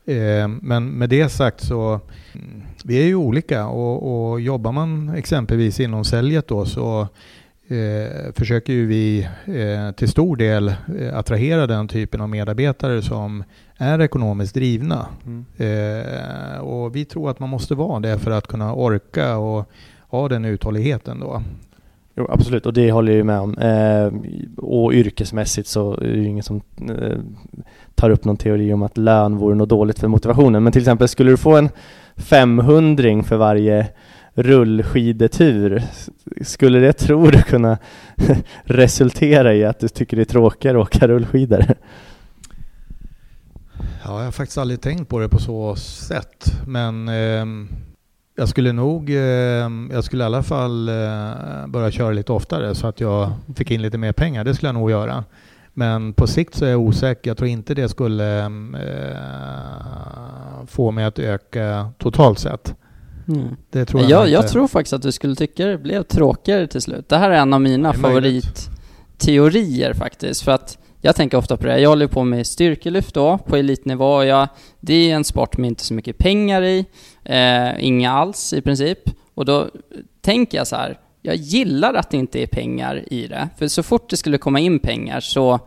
Eh, men med det sagt så, mm, vi är ju olika och, och jobbar man exempelvis inom säljet då så eh, försöker ju vi eh, till stor del eh, attrahera den typen av medarbetare som är ekonomiskt drivna. Mm. Och vi tror att man måste vara det för att kunna orka och ha den uthålligheten då. Jo, absolut, och det håller jag ju med om. Eh, och yrkesmässigt så är det ju ingen som eh, tar upp någon teori om att lön vore något dåligt för motivationen. Men till exempel, skulle du få en 500 för varje rullskidetur, skulle det, tror du, kunna resultera i att du tycker det är tråkigare att åka rullskidor? Ja, jag har faktiskt aldrig tänkt på det på så sätt, men eh, jag skulle nog, eh, jag skulle i alla fall eh, börja köra lite oftare så att jag fick in lite mer pengar. Det skulle jag nog göra. Men på sikt så är jag osäker. Jag tror inte det skulle eh, få mig att öka totalt sett. Mm. Det tror jag, jag, jag, tror faktiskt att du skulle tycka det blev tråkigare till slut. Det här är en av mina favoritteorier faktiskt. För att jag tänker ofta på det. Jag håller på med styrkelyft då, på elitnivå. Jag, det är en sport med inte så mycket pengar i. Eh, inga alls i princip. Och då tänker jag så här, jag gillar att det inte är pengar i det. För så fort det skulle komma in pengar så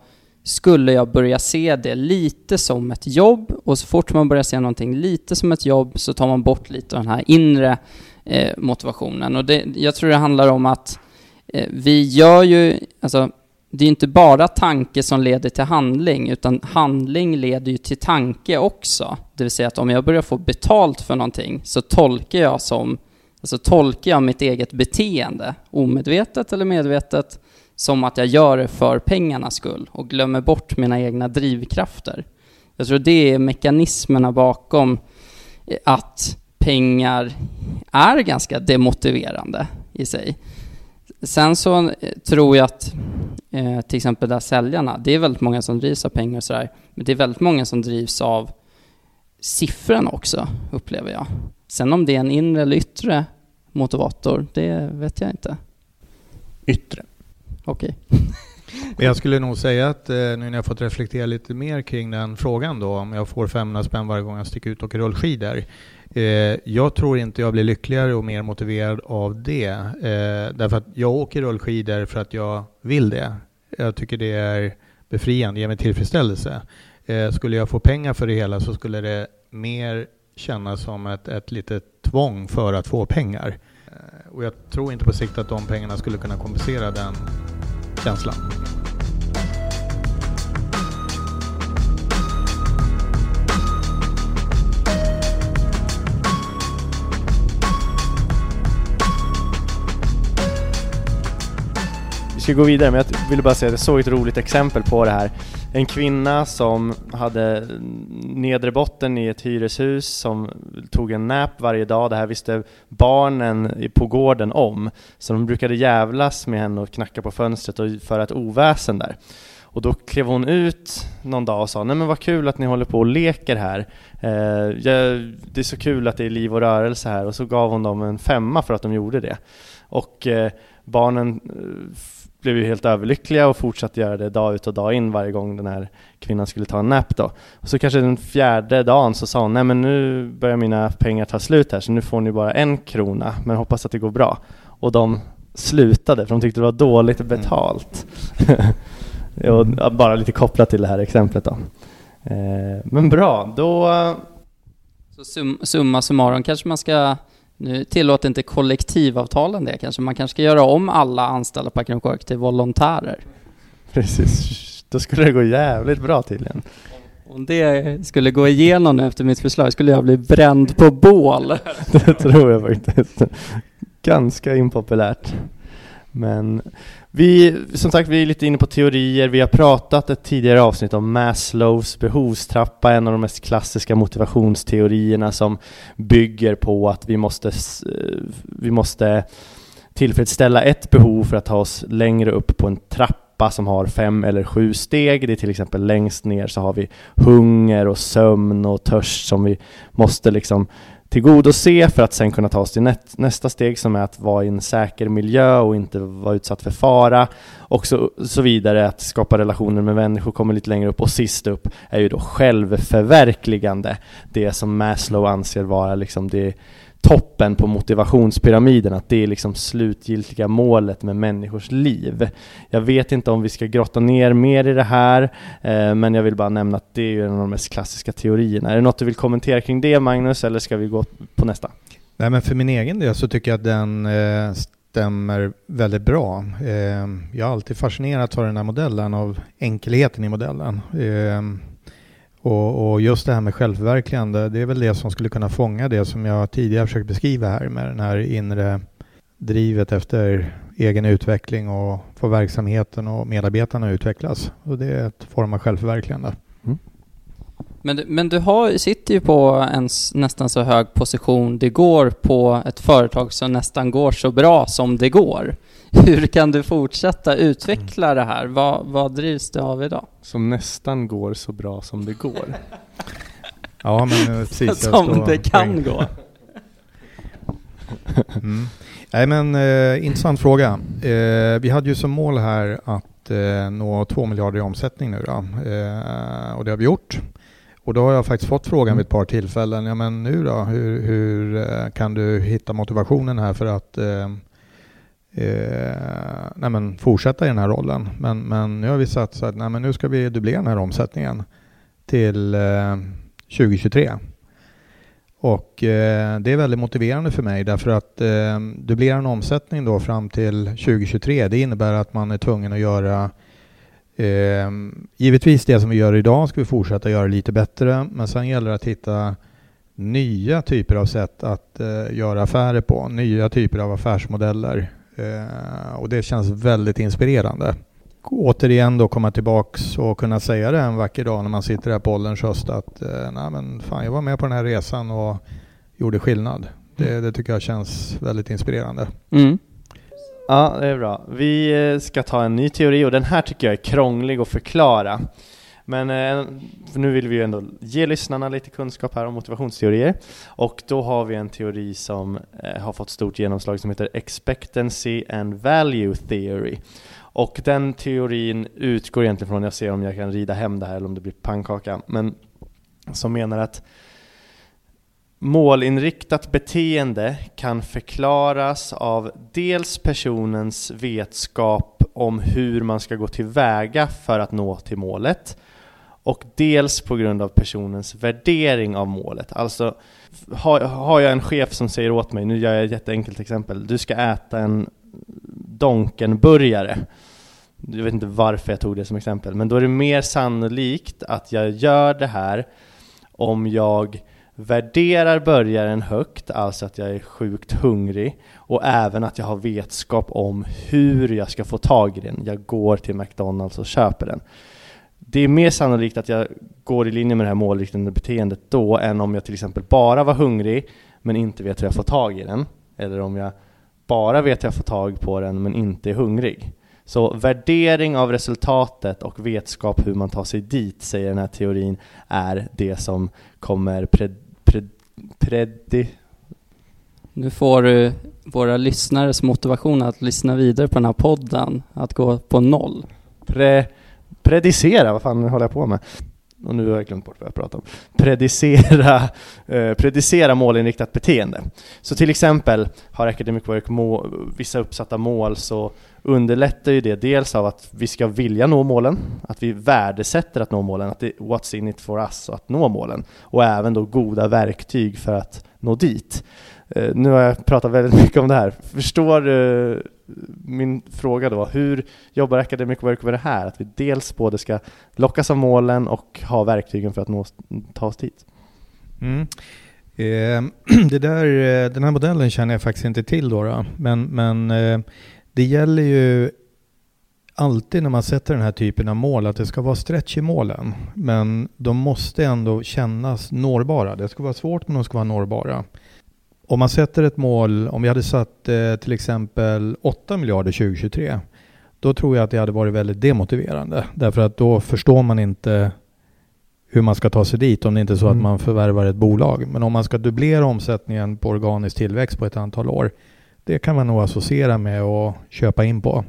skulle jag börja se det lite som ett jobb och så fort man börjar se någonting lite som ett jobb så tar man bort lite av den här inre eh, motivationen. Och det, jag tror det handlar om att eh, vi gör ju, alltså det är inte bara tanke som leder till handling, utan handling leder ju till tanke också. Det vill säga att om jag börjar få betalt för någonting så tolkar jag som, alltså tolkar jag mitt eget beteende, omedvetet eller medvetet, som att jag gör det för pengarnas skull och glömmer bort mina egna drivkrafter. Jag tror det är mekanismerna bakom eh, att pengar är ganska demotiverande i sig. Sen så eh, tror jag att eh, till exempel där säljarna, det är väldigt många som drivs av pengar och sådär, men det är väldigt många som drivs av siffrorna också, upplever jag. Sen om det är en inre eller yttre motivator, det vet jag inte. Yttre. Okej. Men jag skulle nog säga att eh, nu när jag fått reflektera lite mer kring den frågan då, om jag får 500 spänn varje gång jag sticker ut och åker rullskidor. Eh, jag tror inte jag blir lyckligare och mer motiverad av det. Eh, därför att jag åker rullskidor för att jag vill det. Jag tycker det är befriande, ger mig tillfredsställelse. Eh, skulle jag få pengar för det hela så skulle det mer kännas som ett, ett litet tvång för att få pengar. Eh, och jag tror inte på sikt att de pengarna skulle kunna kompensera den känslan. Vi ska gå vidare, men jag ville bara säga att jag såg ett roligt exempel på det här. En kvinna som hade nedre botten i ett hyreshus som tog en nap varje dag. Det här visste barnen på gården om. Så de brukade jävlas med henne och knacka på fönstret och föra ett oväsen där. Och då klev hon ut någon dag och sa Nej men vad kul att ni håller på och leker här. Eh, jag, det är så kul att det är liv och rörelse här. Och så gav hon dem en femma för att de gjorde det. Och eh, barnen eh, blev ju helt överlyckliga och fortsatte göra det dag ut och dag in varje gång den här kvinnan skulle ta en nap då. Och så kanske den fjärde dagen så sa hon, nej men nu börjar mina pengar ta slut här så nu får ni bara en krona, men hoppas att det går bra. Och de slutade för de tyckte det var dåligt betalt. och bara lite kopplat till det här exemplet då. Eh, men bra, då... Så sum, summa summarum kanske man ska nu tillåter inte kollektivavtalen det kanske. Man kanske ska göra om alla anställda på Work till volontärer. Precis, då skulle det gå jävligt bra tydligen. Om det skulle gå igenom nu efter mitt förslag skulle jag bli bränd på bål. det tror jag faktiskt. Ganska impopulärt. Men vi, som sagt, vi är lite inne på teorier. Vi har pratat ett tidigare avsnitt om Maslows behovstrappa, en av de mest klassiska motivationsteorierna som bygger på att vi måste, eh, vi måste tillfredsställa ett behov för att ta oss längre upp på en trappa som har fem eller sju steg. Det är till exempel längst ner så har vi hunger och sömn och törst som vi måste liksom tillgodose för att sen kunna ta oss till nästa steg som är att vara i en säker miljö och inte vara utsatt för fara och så, så vidare. Att skapa relationer med människor kommer lite längre upp och sist upp är ju då självförverkligande. Det som Maslow anser vara liksom det toppen på motivationspyramiden, att det är liksom slutgiltiga målet med människors liv. Jag vet inte om vi ska grotta ner mer i det här, eh, men jag vill bara nämna att det är en av de mest klassiska teorierna. Är det något du vill kommentera kring det Magnus, eller ska vi gå på nästa? Nej men för min egen del så tycker jag att den eh, stämmer väldigt bra. Eh, jag har alltid fascinerats av den här modellen, av enkelheten i modellen. Eh, och, och, just det här med självförverkligande, det är väl det som skulle kunna fånga det som jag tidigare försökt beskriva här med den här inre drivet efter egen utveckling och få verksamheten och medarbetarna att utvecklas. Och det är ett form av självförverkligande. Mm. Men, men du har, sitter ju på en nästan så hög position det går på ett företag som nästan går så bra som det går. Hur kan du fortsätta utveckla det här? Vad, vad drivs det av idag? Som nästan går så bra som det går. ja, men eh, precis. som det kan gå. mm. Nej, men eh, intressant fråga. Eh, vi hade ju som mål här att eh, nå 2 miljarder i omsättning nu då. Eh, och det har vi gjort. Och då har jag faktiskt fått frågan vid ett par tillfällen, ja men nu då, hur, hur eh, kan du hitta motivationen här för att eh, nej men fortsätta i den här rollen. Men, men nu har vi satt så att nej men nu ska vi dubblera den här omsättningen till eh, 2023. Och eh, det är väldigt motiverande för mig därför att eh, dubblera en omsättning då fram till 2023 det innebär att man är tvungen att göra eh, givetvis det som vi gör idag ska vi fortsätta göra lite bättre men sen gäller det att hitta nya typer av sätt att eh, göra affärer på, nya typer av affärsmodeller och det känns väldigt inspirerande. Återigen då komma tillbaks och kunna säga det en vacker dag när man sitter här på ålderns höst att eh, nej men fan jag var med på den här resan och gjorde skillnad. Det, det tycker jag känns väldigt inspirerande. Mm. Ja, det är bra. Vi eh, ska ta en ny teori och den här tycker jag är krånglig att förklara. Men eh, för nu vill vi ju ändå ge lyssnarna lite kunskap här om motivationsteorier. Och då har vi en teori som eh, har fått stort genomslag som heter Expectancy and Value Theory. Och den teorin utgår egentligen från, jag ser om jag kan rida hem det här eller om det blir pannkaka, men som menar att Målinriktat beteende kan förklaras av dels personens vetskap om hur man ska gå tillväga för att nå till målet och dels på grund av personens värdering av målet. Alltså, har, har jag en chef som säger åt mig, nu gör jag ett jätteenkelt exempel, du ska äta en Donkenburgare. Jag vet inte varför jag tog det som exempel, men då är det mer sannolikt att jag gör det här om jag värderar burgaren högt, alltså att jag är sjukt hungrig och även att jag har vetskap om hur jag ska få tag i den. Jag går till McDonalds och köper den. Det är mer sannolikt att jag går i linje med det här målriktade beteendet då än om jag till exempel bara var hungrig men inte vet hur jag får tag i den. Eller om jag bara vet hur jag får tag på den men inte är hungrig. Så värdering av resultatet och vetskap hur man tar sig dit, säger den här teorin, är det som kommer pred, pred, predi... Nu får du våra lyssnares motivation att lyssna vidare på den här podden att gå på noll. Pre, predicera, vad fan håller jag på med? Och nu har jag glömt bort vad jag pratar om. Predicera, eh, predicera målinriktat beteende. Så till exempel har Academic Work må, vissa uppsatta mål så underlättar ju det dels av att vi ska vilja nå målen, att vi värdesätter att nå målen, att det är what's in it for us, att nå målen. Och även då goda verktyg för att nå dit. Eh, nu har jag pratat väldigt mycket om det här. Förstår du min fråga då? Hur jobbar Academic Work med det här? Att vi dels både ska lockas av målen och ha verktygen för att nå, ta oss dit. Mm. Ehm, det där, eh, den här modellen känner jag faktiskt inte till då, då. men, men eh, det gäller ju alltid när man sätter den här typen av mål att det ska vara stretch i målen. Men de måste ändå kännas nårbara. Det ska vara svårt men de ska vara nårbara. Om man sätter ett mål, om vi hade satt eh, till exempel 8 miljarder 2023, då tror jag att det hade varit väldigt demotiverande. Därför att då förstår man inte hur man ska ta sig dit om det inte är så mm. att man förvärvar ett bolag. Men om man ska dubblera omsättningen på organisk tillväxt på ett antal år, det kan man nog associera med att köpa in på.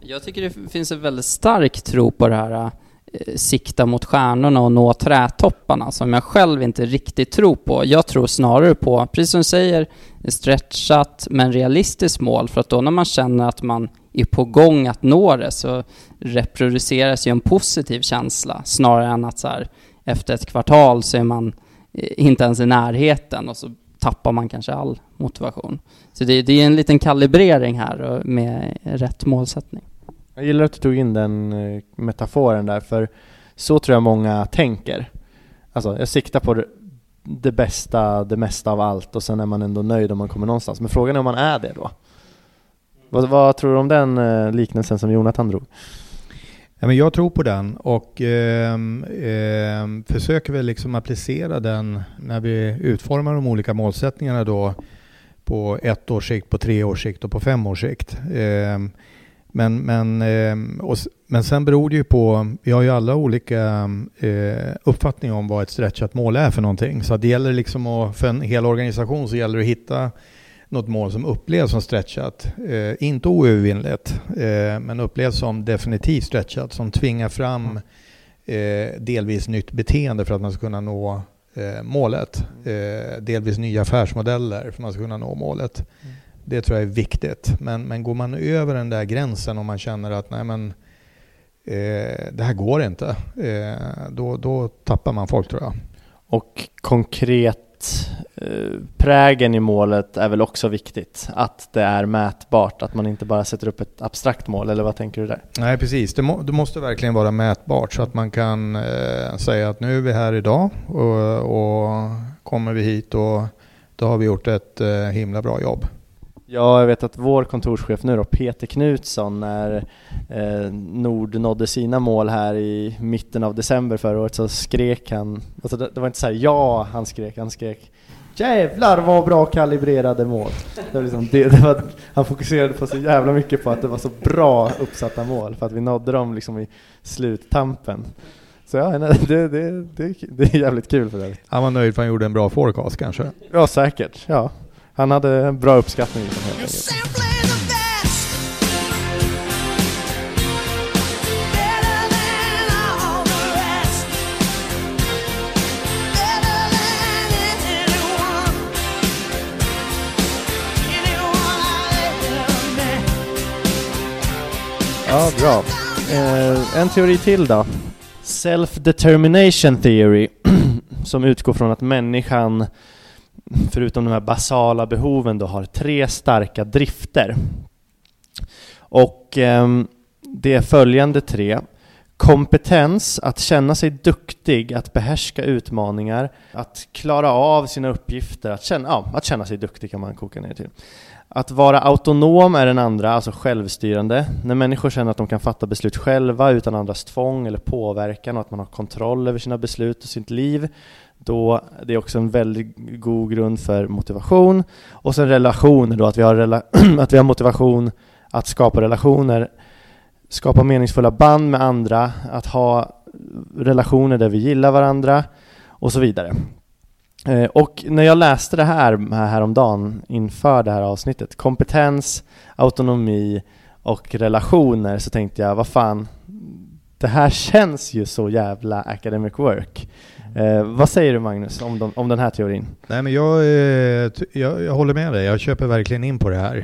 Jag tycker det finns en väldigt stark tro på det här Eh, sikta mot stjärnorna och nå trätopparna som jag själv inte riktigt tror på. Jag tror snarare på, precis som du säger, stretchat men realistiskt mål för att då när man känner att man är på gång att nå det så reproduceras ju en positiv känsla snarare än att så här, efter ett kvartal så är man eh, inte ens i närheten och så tappar man kanske all motivation. Så det, det är en liten kalibrering här med rätt målsättning. Jag gillar att du tog in den eh, metaforen där, för så tror jag många tänker. Alltså, jag siktar på det bästa, det mesta av allt och sen är man ändå nöjd om man kommer någonstans. Men frågan är om man är det då? Vad, vad tror du om den eh, liknelsen som Jonathan drog? Ja, men jag tror på den och eh, eh, försöker väl liksom applicera den när vi utformar de olika målsättningarna då på ett års sikt, på tre års sikt och på fem års sikt. Eh, men, men, eh, och, men sen beror det ju på, vi har ju alla olika eh, uppfattningar om vad ett stretchat mål är för någonting. Så det gäller liksom att, för en hel organisation så gäller det att hitta något mål som upplevs som stretchat. Eh, inte oövervinnligt, eh, men upplevs som definitivt stretchat, som tvingar fram eh, delvis nytt beteende för att man ska kunna nå eh, målet. Eh, delvis nya affärsmodeller för att man ska kunna nå målet. Mm. Det tror jag är viktigt. Men, men går man över den där gränsen och man känner att nej men, eh, det här går inte, då, då tappar man folk tror jag. Och konkret Eh, prägen i målet är väl också viktigt, att det är mätbart, att man inte bara sätter upp ett abstrakt mål, eller vad tänker du där? Nej precis, det, må, det måste verkligen vara mätbart så att man kan eh, säga att nu är vi här idag och, och kommer vi hit och då har vi gjort ett eh, himla bra jobb. Ja, jag vet att vår kontorschef nu då, Peter Knutsson, när eh, Nord nådde sina mål här i mitten av december förra året så skrek han, alltså det, det var inte så här ja han skrek, han skrek Jävlar vad bra kalibrerade mål. Det var liksom det, det var, han fokuserade på så jävla mycket på att det var så bra uppsatta mål för att vi nådde dem liksom i sluttampen. Så ja, det, det, det, det är jävligt kul för det. Han var nöjd för han gjorde en bra forecast kanske? Ja, säkert. Ja. Han hade en bra uppskattning. Liksom, helt enkelt. Ja, bra. Eh, en teori till då. Self-determination theory, som utgår från att människan, förutom de här basala behoven, då har tre starka drifter. Och eh, det är följande tre. Kompetens, att känna sig duktig, att behärska utmaningar, att klara av sina uppgifter, att känna, ja, att känna sig duktig kan man koka ner till. Att vara autonom är den andra, alltså självstyrande. När människor känner att de kan fatta beslut själva utan andras tvång eller påverkan och att man har kontroll över sina beslut och sitt liv, då det är också en väldigt god grund för motivation. Och sen relationer då, att vi har, rela att vi har motivation att skapa relationer, skapa meningsfulla band med andra, att ha relationer där vi gillar varandra och så vidare. Eh, och när jag läste det här häromdagen inför det här avsnittet, kompetens, autonomi och relationer, så tänkte jag, vad fan, det här känns ju så jävla academic work. Eh, vad säger du Magnus om, de, om den här teorin? Nej, men jag, eh, jag, jag, håller med dig, jag köper verkligen in på det här.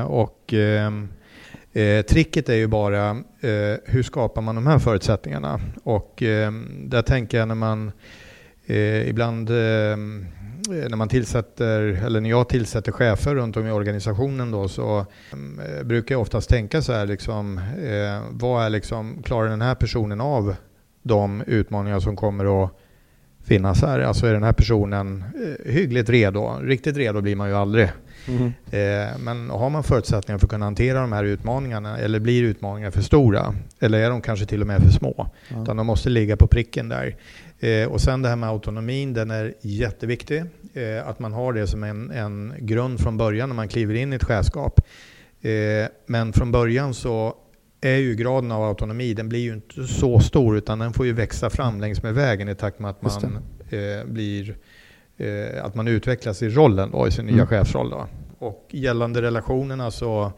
Eh, och ehm, eh, Tricket är ju bara eh, hur skapar man de här förutsättningarna? Och ehm, där tänker jag när man Eh, ibland ehm, eh, när man tillsätter, eller när jag tillsätter chefer runt om i organisationen då så eh, brukar jag oftast tänka så här liksom, eh, vad är liksom, klarar den här personen av de utmaningar som kommer att finnas här? Alltså är den här personen eh, hyggligt redo? Riktigt redo blir man ju aldrig. Mm. Eh, men har man förutsättningar för att kunna hantera de här utmaningarna eller blir utmaningarna för stora? Eller är de kanske till och med för små? Ja. Utan de måste ligga på pricken där. Eh, och sen det här med autonomin, den är jätteviktig. Att man har det som en, en grund från början när man kliver in i ett chefskap. Men från början så är ju graden av autonomi, den blir ju inte så stor utan den får ju växa fram längs med vägen i takt med att man eh, blir eh, att man utvecklas i rollen då, i sin mm. nya chefsroll. Då. Och gällande relationerna så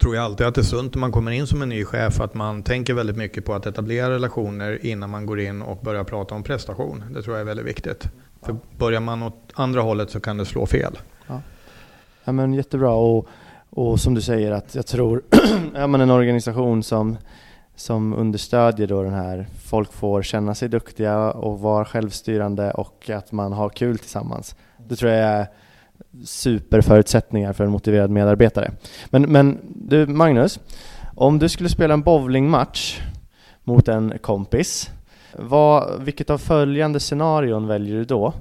tror jag alltid att det är sunt när man kommer in som en ny chef att man tänker väldigt mycket på att etablera relationer innan man går in och börjar prata om prestation. Det tror jag är väldigt viktigt. För börjar man åt andra hållet så kan det slå fel. Ja, ja men jättebra. Och, och som du säger att jag tror, är man en organisation som som understödjer då den här, folk får känna sig duktiga och vara självstyrande och att man har kul tillsammans. Det tror jag är superförutsättningar för en motiverad medarbetare. Men, men du Magnus, om du skulle spela en bowlingmatch mot en kompis, vad, vilket av följande scenarion väljer du då?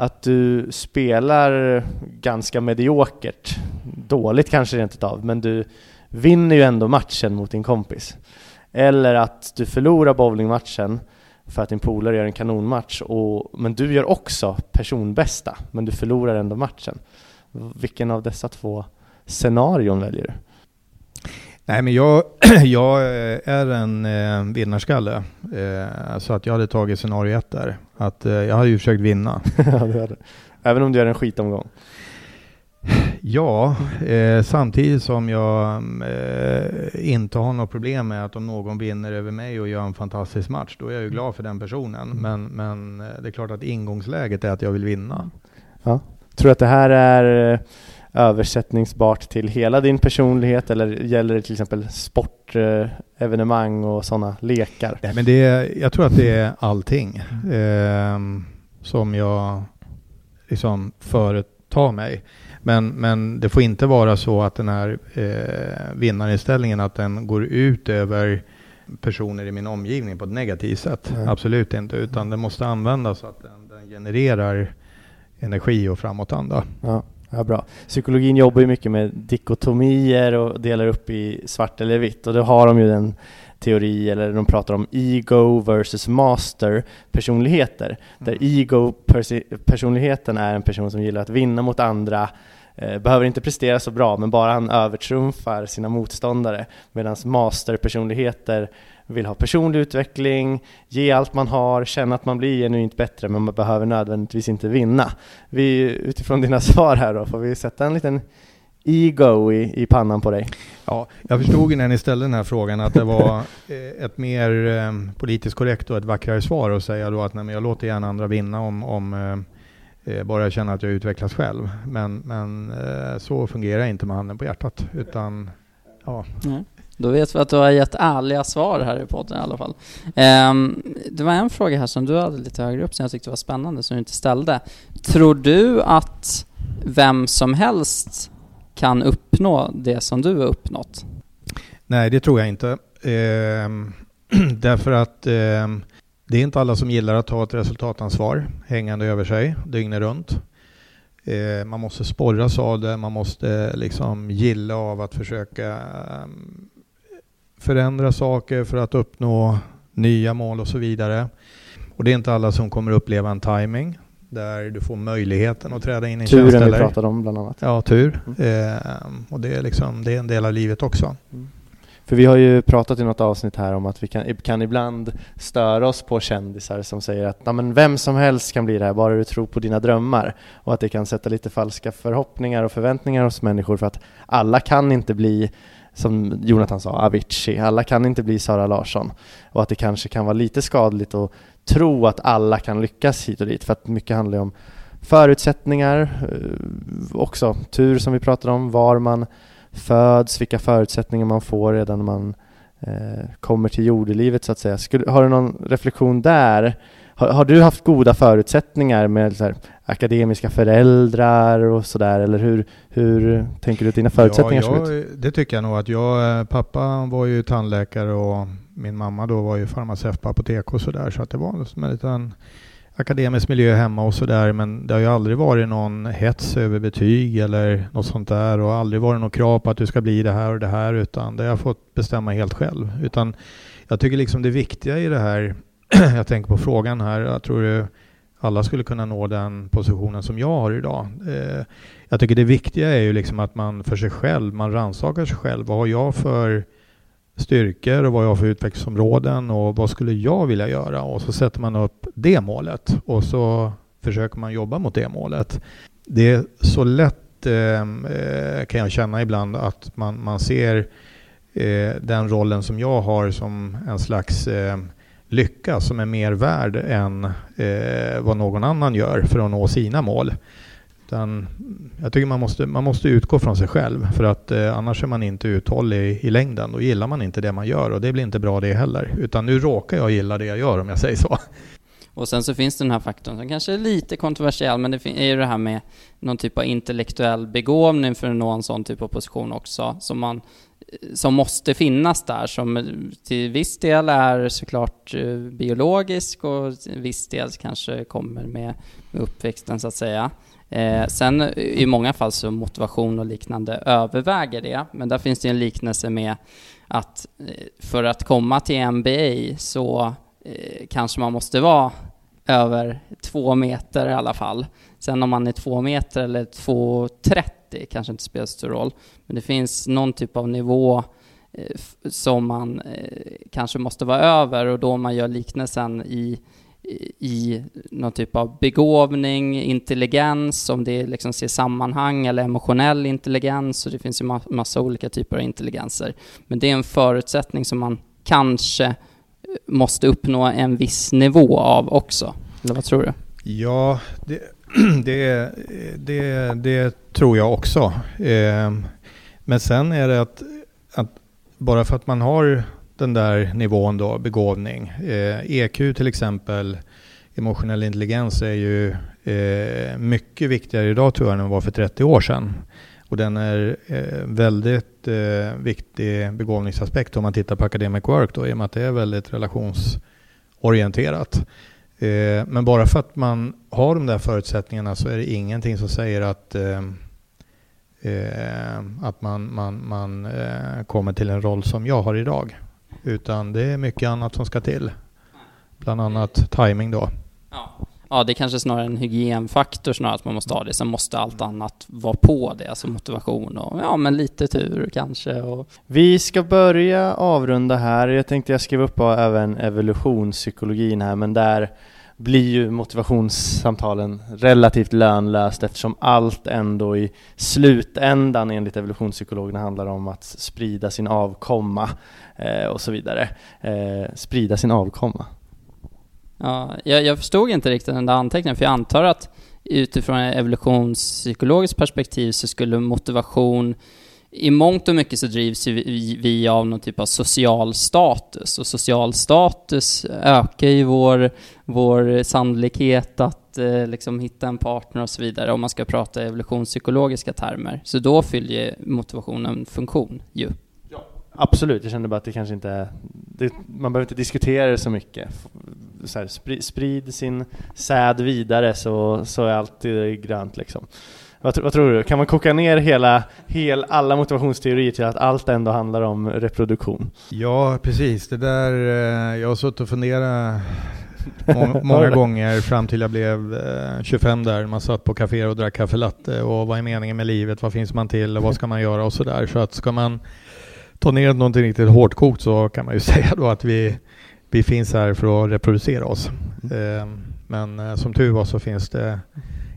Att du spelar ganska mediokert, dåligt kanske rent utav, men du vinner ju ändå matchen mot din kompis. Eller att du förlorar bowlingmatchen för att din polare gör en kanonmatch, och, men du gör också personbästa, men du förlorar ändå matchen. Vilken av dessa två scenarion väljer du? Nej, men jag, jag är en eh, vinnarskalle. Eh, så att jag hade tagit scenario ett där. Att eh, jag hade ju försökt vinna. Även om du gör en skitomgång? Ja, eh, samtidigt som jag eh, inte har något problem med att om någon vinner över mig och gör en fantastisk match, då är jag ju glad för den personen. Mm. Men, men eh, det är klart att ingångsläget är att jag vill vinna. Ja. Tror du att det här är eh, översättningsbart till hela din personlighet eller gäller det till exempel sportevenemang och sådana lekar? Nej, men det är, jag tror att det är allting eh, som jag liksom företar mig. Men, men det får inte vara så att den här eh, vinnarinställningen att den går ut över personer i min omgivning på ett negativt sätt. Nej. Absolut inte, utan den måste användas så att den, den genererar energi och framåtanda. Ja. Ja, bra. Psykologin jobbar ju mycket med dikotomier och delar upp i svart eller vitt och då har de ju den teori, eller de pratar om ego versus master personligheter. Där Mm. ego-personligheten är en person som gillar att vinna mot andra, eh, behöver inte prestera så bra, men bara han övertrumfar sina motståndare. Medan master-personligheter vill ha personlig utveckling, ge allt man har, känna att man blir genuint bättre, men man behöver nödvändigtvis inte vinna. Vi, utifrån dina svar här då, får vi sätta en liten ego i, i pannan på dig? Ja, jag förstod ju när ni ställde den här frågan att det var eh, ett mer eh, politiskt korrekt och ett vackrare svar att säga då att nej, men jag låter gärna andra vinna om, om eh, bara jag känner att jag utvecklas själv. Men, men så fungerar inte med handen på hjärtat. Utan, ja. Då vet vi att du har gett ärliga svar här i podden i alla fall. Um, det var en fråga här som du hade lite högre upp som jag tyckte var spännande som du inte ställde. Tror du att vem som helst kan uppnå det som du har uppnått? Nej, det tror jag inte. Ehm, därför att ehm, det är inte alla som gillar att ha ett resultatansvar hängande över sig dygnet runt. Ehm, man måste sporras av det, man måste liksom gilla av att försöka ehm, förändra saker för att uppnå nya mål och så vidare. Och det är inte alla som kommer uppleva en timing där du får möjligheten att träda in i en Turen vi pratade om bland annat. Ja, tur. Ehm, och det är, liksom, det är en del av livet också. För vi har ju pratat i något avsnitt här om att vi kan, kan ibland störa oss på kändisar som säger att "Ja, men vem som helst kan bli det här, bara du tror på dina drömmar. Och att det kan sätta lite falska förhoppningar och förväntningar hos människor för att alla kan inte bli som Jonathan sa, Avicii. Alla kan inte bli Sara Larsson. Och att det kanske kan vara lite skadligt att tro att alla kan lyckas hit och dit. För att mycket handlar ju om förutsättningar, eh, också tur som vi pratade om, var man föds, vilka förutsättningar man får redan när man eh, kommer till jordelivet så att säga. Har du någon reflektion där? Har, har du haft goda förutsättningar med här, akademiska föräldrar och sådär eller hur, hur tänker du att dina förutsättningar ja, ut? jag, Det tycker jag nog att jag, eh, pappa var ju tandläkare och min mamma då var ju farmaceut på apotek och sådär så att det var som en liten akademisk miljö hemma och sådär men det har ju aldrig varit någon hets över betyg eller något sånt där och aldrig varit något krav på att du ska bli det här och det här utan det har jag fått bestämma helt själv. Utan jag tycker liksom det viktiga i det här, jag tänker på frågan här, jag tror det alla skulle kunna nå den positionen som jag har idag. Eh, jag tycker det viktiga är ju liksom att man för sig själv, man rannsakar sig själv. Vad har jag för styrkor och vad jag har för utvecklingsområden och vad skulle jag vilja göra? Och så sätter man upp det målet och så försöker man jobba mot det målet. Det är så lätt eh, eh kan jag känna ibland att man, man ser eh, den rollen som jag har som en slags eh, lycka som är mer värd än eh, vad någon annan gör för att nå sina mål. Utan jag tycker man måste, man måste utgå från sig själv för att eh, annars är man inte uthållig i, i längden. Då gillar man inte det man gör och det blir inte bra det heller. Utan nu råkar jag gilla det jag gör om jag säger så. Och sen så finns det den här faktorn som kanske är lite kontroversiell, men det är ju det här med någon typ av intellektuell begåvning för att nå en sån typ av position också, som man som måste finnas där, som till viss del är såklart eh, biologisk och till viss del kanske kommer med, med uppväxten så att säga. Eh, sen eh, i många fall så motivation och liknande överväger det, men där finns det en liknelse med att eh, för att komma till NBA så eh, kanske man måste vara över två meter i alla fall. Sen om man är två meter eller 2,30 kanske inte spelar så stor roll. Men det finns någon typ av nivå eh, som man eh, kanske måste vara över och då man gör liknelsen i, i, i någon typ av begåvning, intelligens, om det är liksom ser sammanhang eller emotionell intelligens och det finns ju ma- massa olika typer av intelligenser. Men det är en förutsättning som man kanske eh, måste uppnå en viss nivå av också. Eller vad tror du? Ja, det, det, det, det tror jag också. Ehm, men sen är det att, att bara för att man har den där nivån då, begåvning. Eh, EQ till exempel, emotionell intelligens är ju eh, mycket viktigare idag tror jag än den var för 30 år sedan. Och den är eh, väldigt eh, viktig begåvningsaspekt om man tittar på academic work då, i och med att det är väldigt relationsorienterat. Eh, men bara för att man har de där förutsättningarna så är det ingenting som säger att, eh, eh, att man, man, man eh, kommer till en roll som jag har idag. Utan det är mycket annat som ska till. Bland annat timing då. Ja ja, det är kanske snarare en hygienfaktor snarare att man måste ha det. Sen måste allt annat vara på det, alltså motivation och ja, men lite tur kanske. Och... Vi ska börja avrunda här. Jag tänkte jag skrev upp även evolutionspsykologin här, men där blir ju motivationssamtalen relativt lönlöst eftersom allt ändå i slutändan enligt evolutionspsykologerna handlar om att sprida sin avkomma eh, och så vidare. Eh, sprida sin avkomma. Ja, jag, jag förstod inte riktigt den där anteckningen, för jag antar att utifrån ett evolutionspsykologiskt perspektiv så skulle motivation i mångt och mycket så drivs vi, vi av någon typ av social status och social status ökar ju vår, vår sannolikhet att eh, liksom hitta en partner och så vidare om man ska prata evolutionspsykologiska termer. Så då fyller motivationen en funktion ju. Absolut, jag kände bara att det kanske inte det, man behöver inte diskutera det så mycket. Så här, sprid, sprid, sin säd vidare så, så är allt grönt liksom. Vad, vad, tror du? Kan man koka ner hela, hel, alla motivationsteorier till att allt ändå handlar om reproduktion? Ja, precis. Det där, eh, jag har suttit och funderat många, många gånger fram till jag blev 25 eh, där. Man satt på kaféer och drack kaffe latte och vad är meningen med livet? Vad finns man till och vad ska man göra och sådär. Så att ska man ta ner någonting riktigt hårt kokt så kan man ju säga då att vi, vi finns här för att reproducera oss. Mm. Eh, men som tur var så finns det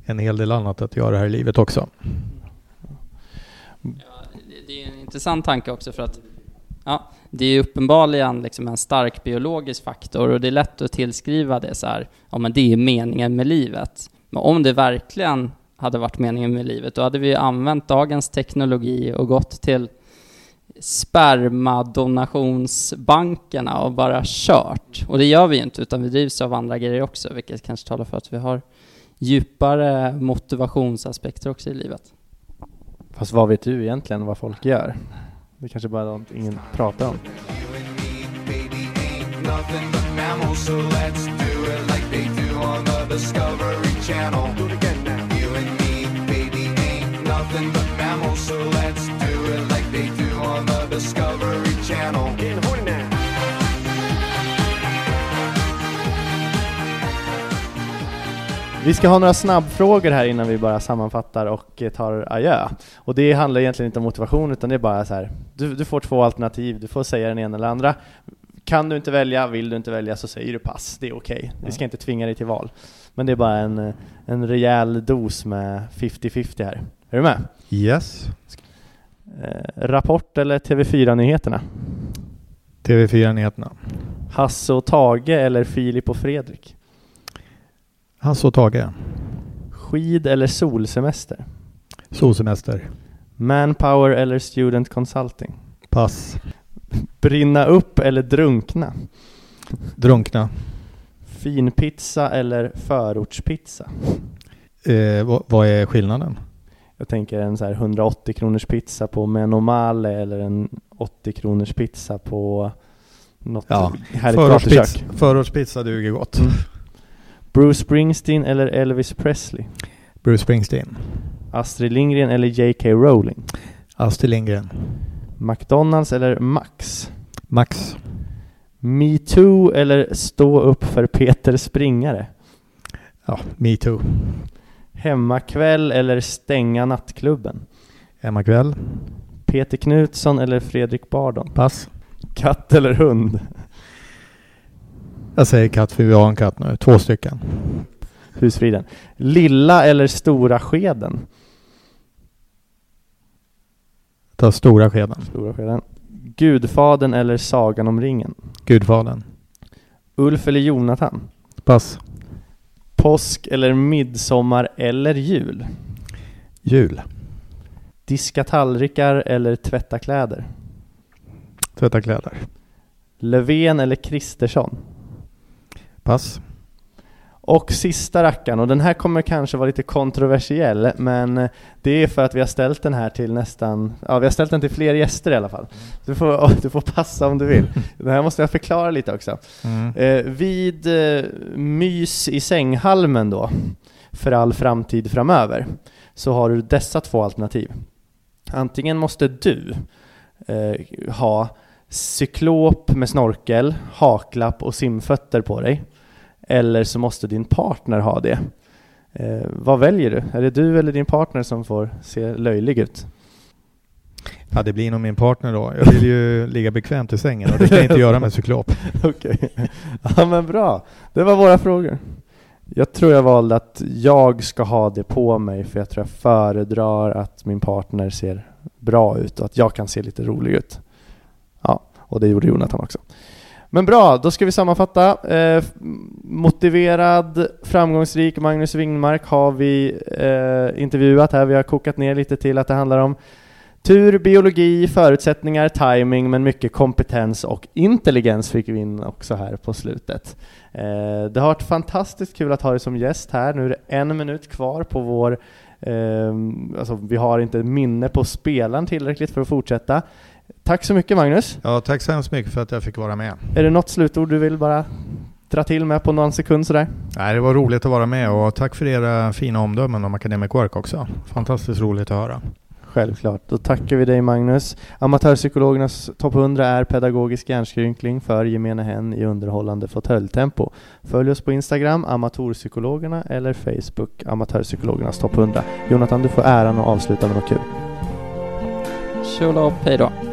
en hel del annat att göra här i livet också. Ja, det är en intressant tanke också för att ja, det är uppenbarligen liksom en stark biologisk faktor och det är lätt att tillskriva det så här, ja men det är meningen med livet. Men om det verkligen hade varit meningen med livet, då hade vi använt dagens teknologi och gått till spermadonationsbankerna och bara kört. Och det gör vi inte, utan vi drivs av andra grejer också, vilket kanske talar för att vi har djupare motivationsaspekter också i livet. Fast vad vet du egentligen vad folk gör? Det kanske bara är något ingen pratar om. Discovery Channel. Vi ska ha några snabbfrågor här innan vi bara sammanfattar och eh, tar adjö. Och det handlar egentligen inte om motivation utan det är bara så här, du, du får två alternativ, du får säga den ena eller andra. Kan du inte välja, vill du inte välja så säger du pass, det är okej. Okay. Vi ska inte tvinga dig till val. Men det är bara en, eh, en rejäl dos med 50-50 här. Är du med? Yes. Eh, rapport eller TV4-nyheterna? TV4-nyheterna. Hasse och Tage eller Filip och Fredrik? Hasse och Tage. Skid eller solsemester? Solsemester. Manpower eller student consulting? Pass. Brinna upp eller drunkna? Drunkna. Finpizza eller förortspizza? Eh, vad, vad, är skillnaden? Jag tänker en så här 180 kronors pizza på Menomale eller en 80 kronors pizza på något ja, härligt förortspizza, förortspizza duger gott. Mm. Bruce Springsteen eller Elvis Presley? Bruce Springsteen. Astrid Lindgren eller J.K. Rowling? Astrid Lindgren. McDonalds eller Max? Max. Me Too eller Stå upp för Peter Springare? Ja, Me Too. Hemmakväll eller Stänga nattklubben? Hemmakväll. Peter Knutsson eller Fredrik Bardon? Pass. Katt eller hund? Jag säger katt för vi har en katt nu, två stycken. Husfriden. Lilla eller stora skeden? Ta stora skeden. Stora skeden. Gudfaden eller Sagan om ringen? Gudfaden. Ulf eller Jonathan? Pass. Påsk eller midsommar eller jul? Jul. Diska tallrikar eller tvätta kläder? Tvätta kläder. Löfven eller Kristersson? Pass. Och sista rackaren, och den här kommer kanske vara lite kontroversiell, men det är för att vi har ställt den här till nästan, ja vi har ställt den till fler gäster i alla fall. Du får, du får passa om du vill. Den här måste jag förklara lite också. Mm. Eh, vid eh, mys i sänghalmen då, för all framtid framöver, så har du dessa två alternativ. Antingen måste du eh, ha cyklop med snorkel, haklapp och simfötter på dig. Eller så måste din partner ha det. Eh, vad väljer du? Är det du eller din partner som får se löjlig ut? Ja, det blir nog min partner då. Jag vill ju ligga bekvämt i sängen och det kan jag inte göra med cyklop. Okej. Okay. Ja, men bra. Det var våra frågor. Jag tror jag valde att jag ska ha det på mig för jag tror jag föredrar att min partner ser bra ut och att jag kan se lite rolig ut. Ja, och det gjorde Jonathan också. Men bra, då ska vi sammanfatta. Eh, motiverad, framgångsrik Magnus Wingmark har vi eh, intervjuat här. Vi har kokat ner lite till att det handlar om tur, biologi, förutsättningar, timing, men mycket kompetens och intelligens fick vi in också här på slutet. Eh, det har varit fantastiskt kul att ha dig som gäst här. Nu är det en minut kvar på vår eh, alltså, vi har inte minne på spelaren tillräckligt för att fortsätta. Tack så mycket Magnus. Ja, tack så hemskt mycket för att jag fick vara med. Är det något slutord du vill bara dra till med på någon sekund sådär? Nej, det var roligt att vara med och tack för era fina omdömen om Academic Work också. Fantastiskt roligt att höra. Självklart. Då tackar vi dig Magnus. Amatörpsykologernas topp 100 är pedagogisk hjärnskrynkling för gemene hen i underhållande fåtöljtempo. Följ oss på Instagram, amatörpsykologerna eller Facebook, amatörpsykologernas topp 100. Jonathan, du får äran att avsluta med något kul. Tjola upp, hej då.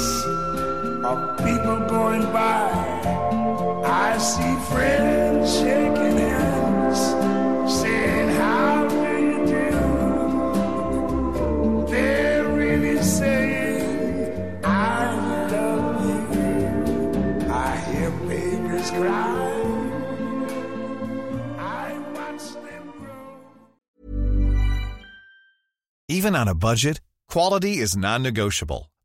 of people going by. I see friends shaking hands, saying, How do you do? They're really saying, I love you. I hear babies cry. I watch them grow. Even on a budget, quality is non-negotiable.